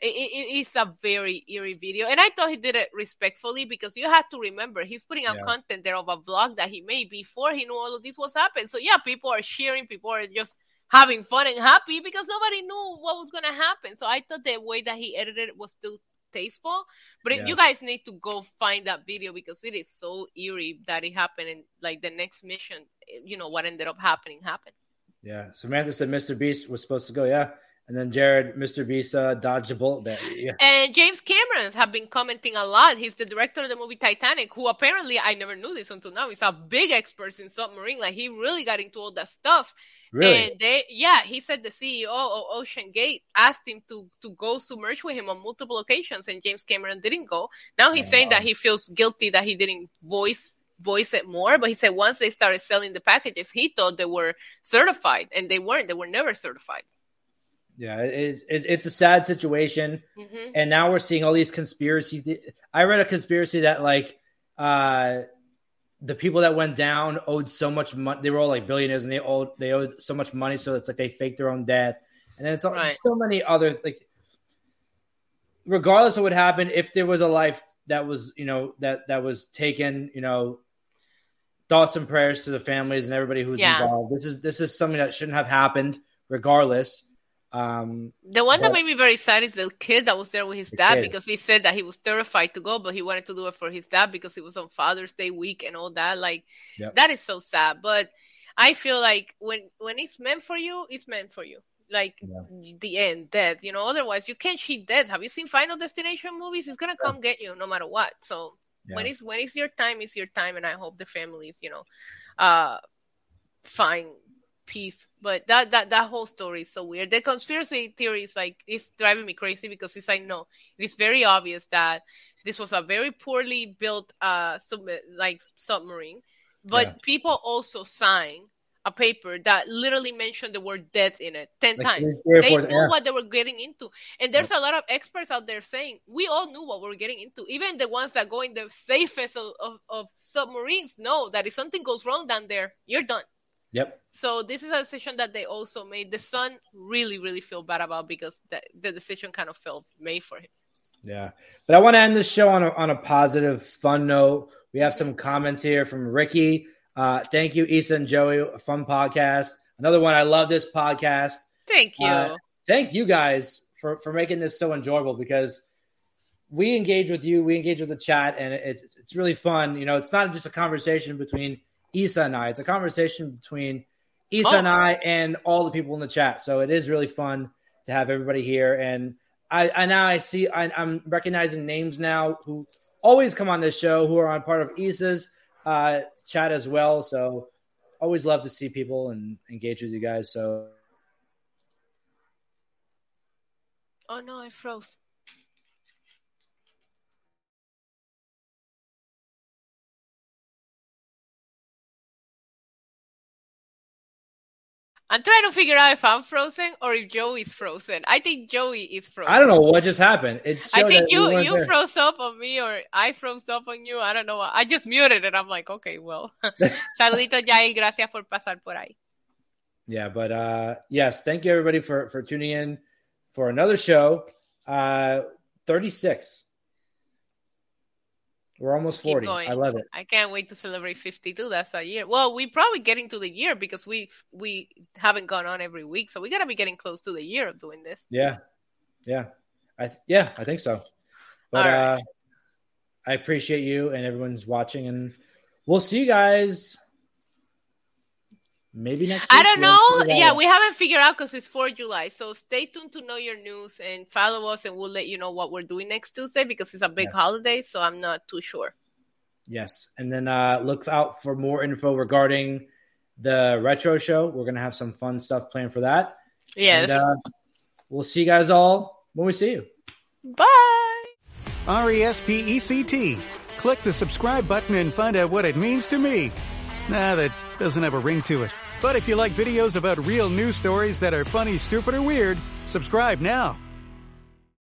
it, it- it's a very eerie video and i thought he did it respectfully because you have to remember he's putting out Yeah. content there of a vlog that he made before he knew all of this was happening so yeah people are sharing, people are just having fun and happy because nobody knew what was going to happen so i thought the way that he edited it was still tasteful but if Yeah. you guys need to go find that video because it is so eerie that it happened and like the next mission you know what ended up happening happened Yeah. Samantha said Mr. Beast was supposed to go. Yeah. And then Jared, Mr. Visa, dodged a bullet there. Yeah. And James Cameron have been commenting a lot. He's the director of the movie Titanic, who apparently I never knew this until now. He's a big expert in submarine. Like he really got into all that stuff. Really? And they, yeah, he said the CEO of OceanGate asked him to to go submerge with him on multiple occasions, and James Cameron didn't go. Now he's oh, saying that he feels guilty that he didn't voice voice it more. But he said once they started selling the packages, he thought they were certified, and they weren't. They were never certified. Yeah, it, it, it's a sad situation, Mhm. and now we're seeing all these conspiracy. Th- I read a conspiracy that like uh, the people that went down owed so much money. They were all like billionaires, and they owed they owed so much money, so it's like they faked their own death. And then it's all, Right. so many other like. Regardless of what happened, if there was a life that was you know that that was taken, you know, thoughts and prayers to the families and everybody who's Yeah. involved. This is this is something that shouldn't have happened, regardless. Um, The one that made me very sad is the kid that was there with his The dad kid. because he said that he was terrified to go, but he wanted to do it for his dad because it was on Father's Day week and all that. Like Yep. that is so sad. But I feel like when when it's meant for you, it's meant for you. Like Yeah. the end, death. You know, otherwise you can't cheat death. Have you seen Final Destination movies? It's gonna come get you no matter what. So when Yeah. it's when it's your time, it's your time, and I hope the families, you know, uh, find peace. But that that that whole story is so weird. The conspiracy theory is like it's driving me crazy because it's like no, it is very obvious that this was a very poorly built uh sub- like submarine, but Yeah. people also signed a paper that literally mentioned the word death in it 10 Like times. They knew what they were getting into. And there's a lot of experts out there saying we all knew what we were getting into. Even the ones that go in the safest of, of, of submarines know that if something goes wrong down there, you're done. Yep. So this is a decision that they also made. The son really, really feel bad about because the, the decision kind of felt made for him. Yeah. But I want to end this show on a, on a positive, fun note. We have some comments here from Ricky. Uh, thank you, Issa and Joey. A fun podcast. Another one. I love this podcast. Thank you. Uh, Thank you guys for, for making this so enjoyable because we engage with you, we engage with the chat, and it's it's really fun. You know, it's not just a conversation between Issa and I; it's a conversation between Issa and Oh. I and all the people in the chat. So it is really fun to have everybody here. And I, I now I see I, I'm recognizing names now who always come on this show who are on part of Issa's uh, chat as well. So always love to see people and engage with you guys. So oh no, I froze. I'm trying to figure out if I'm frozen or if Joey is frozen. I think Joey is frozen. I don't know what just happened. It I think you we you there. froze up on me or I froze up on you. I don't know. what- I just muted it. I'm like, okay, well. <laughs> Saluditos, Yael. Gracias por pasar por ahí. Yeah, but uh yes, thank you everybody for for tuning in for another show. Uh 36. We're almost 40. I love it. I can't wait to celebrate 52. That's a year. Well, we probably getting to the year because we we haven't gone on every week, so we gotta be getting close to the year of doing this. Yeah. Yeah. I th- yeah, I think so. But right. uh I appreciate you and everyone's watching and we'll see you guys maybe next week. I don't We'll know. Yeah, we haven't figured out because it's 4th July. So stay tuned to know your news and follow us, and we'll let you know what we're doing next Tuesday because it's a big Yes. holiday. So I'm not too sure. Yes. And then uh, look out for more info regarding the retro show. We're going to have some fun stuff planned for that. Yes. And, uh, we'll see you guys all when we see you. Bye. R E S P E C T. Click the subscribe button and find out what it means to me. Nah, that doesn't have a ring to it. But if you like videos about real news stories that are funny, stupid, or weird, subscribe now.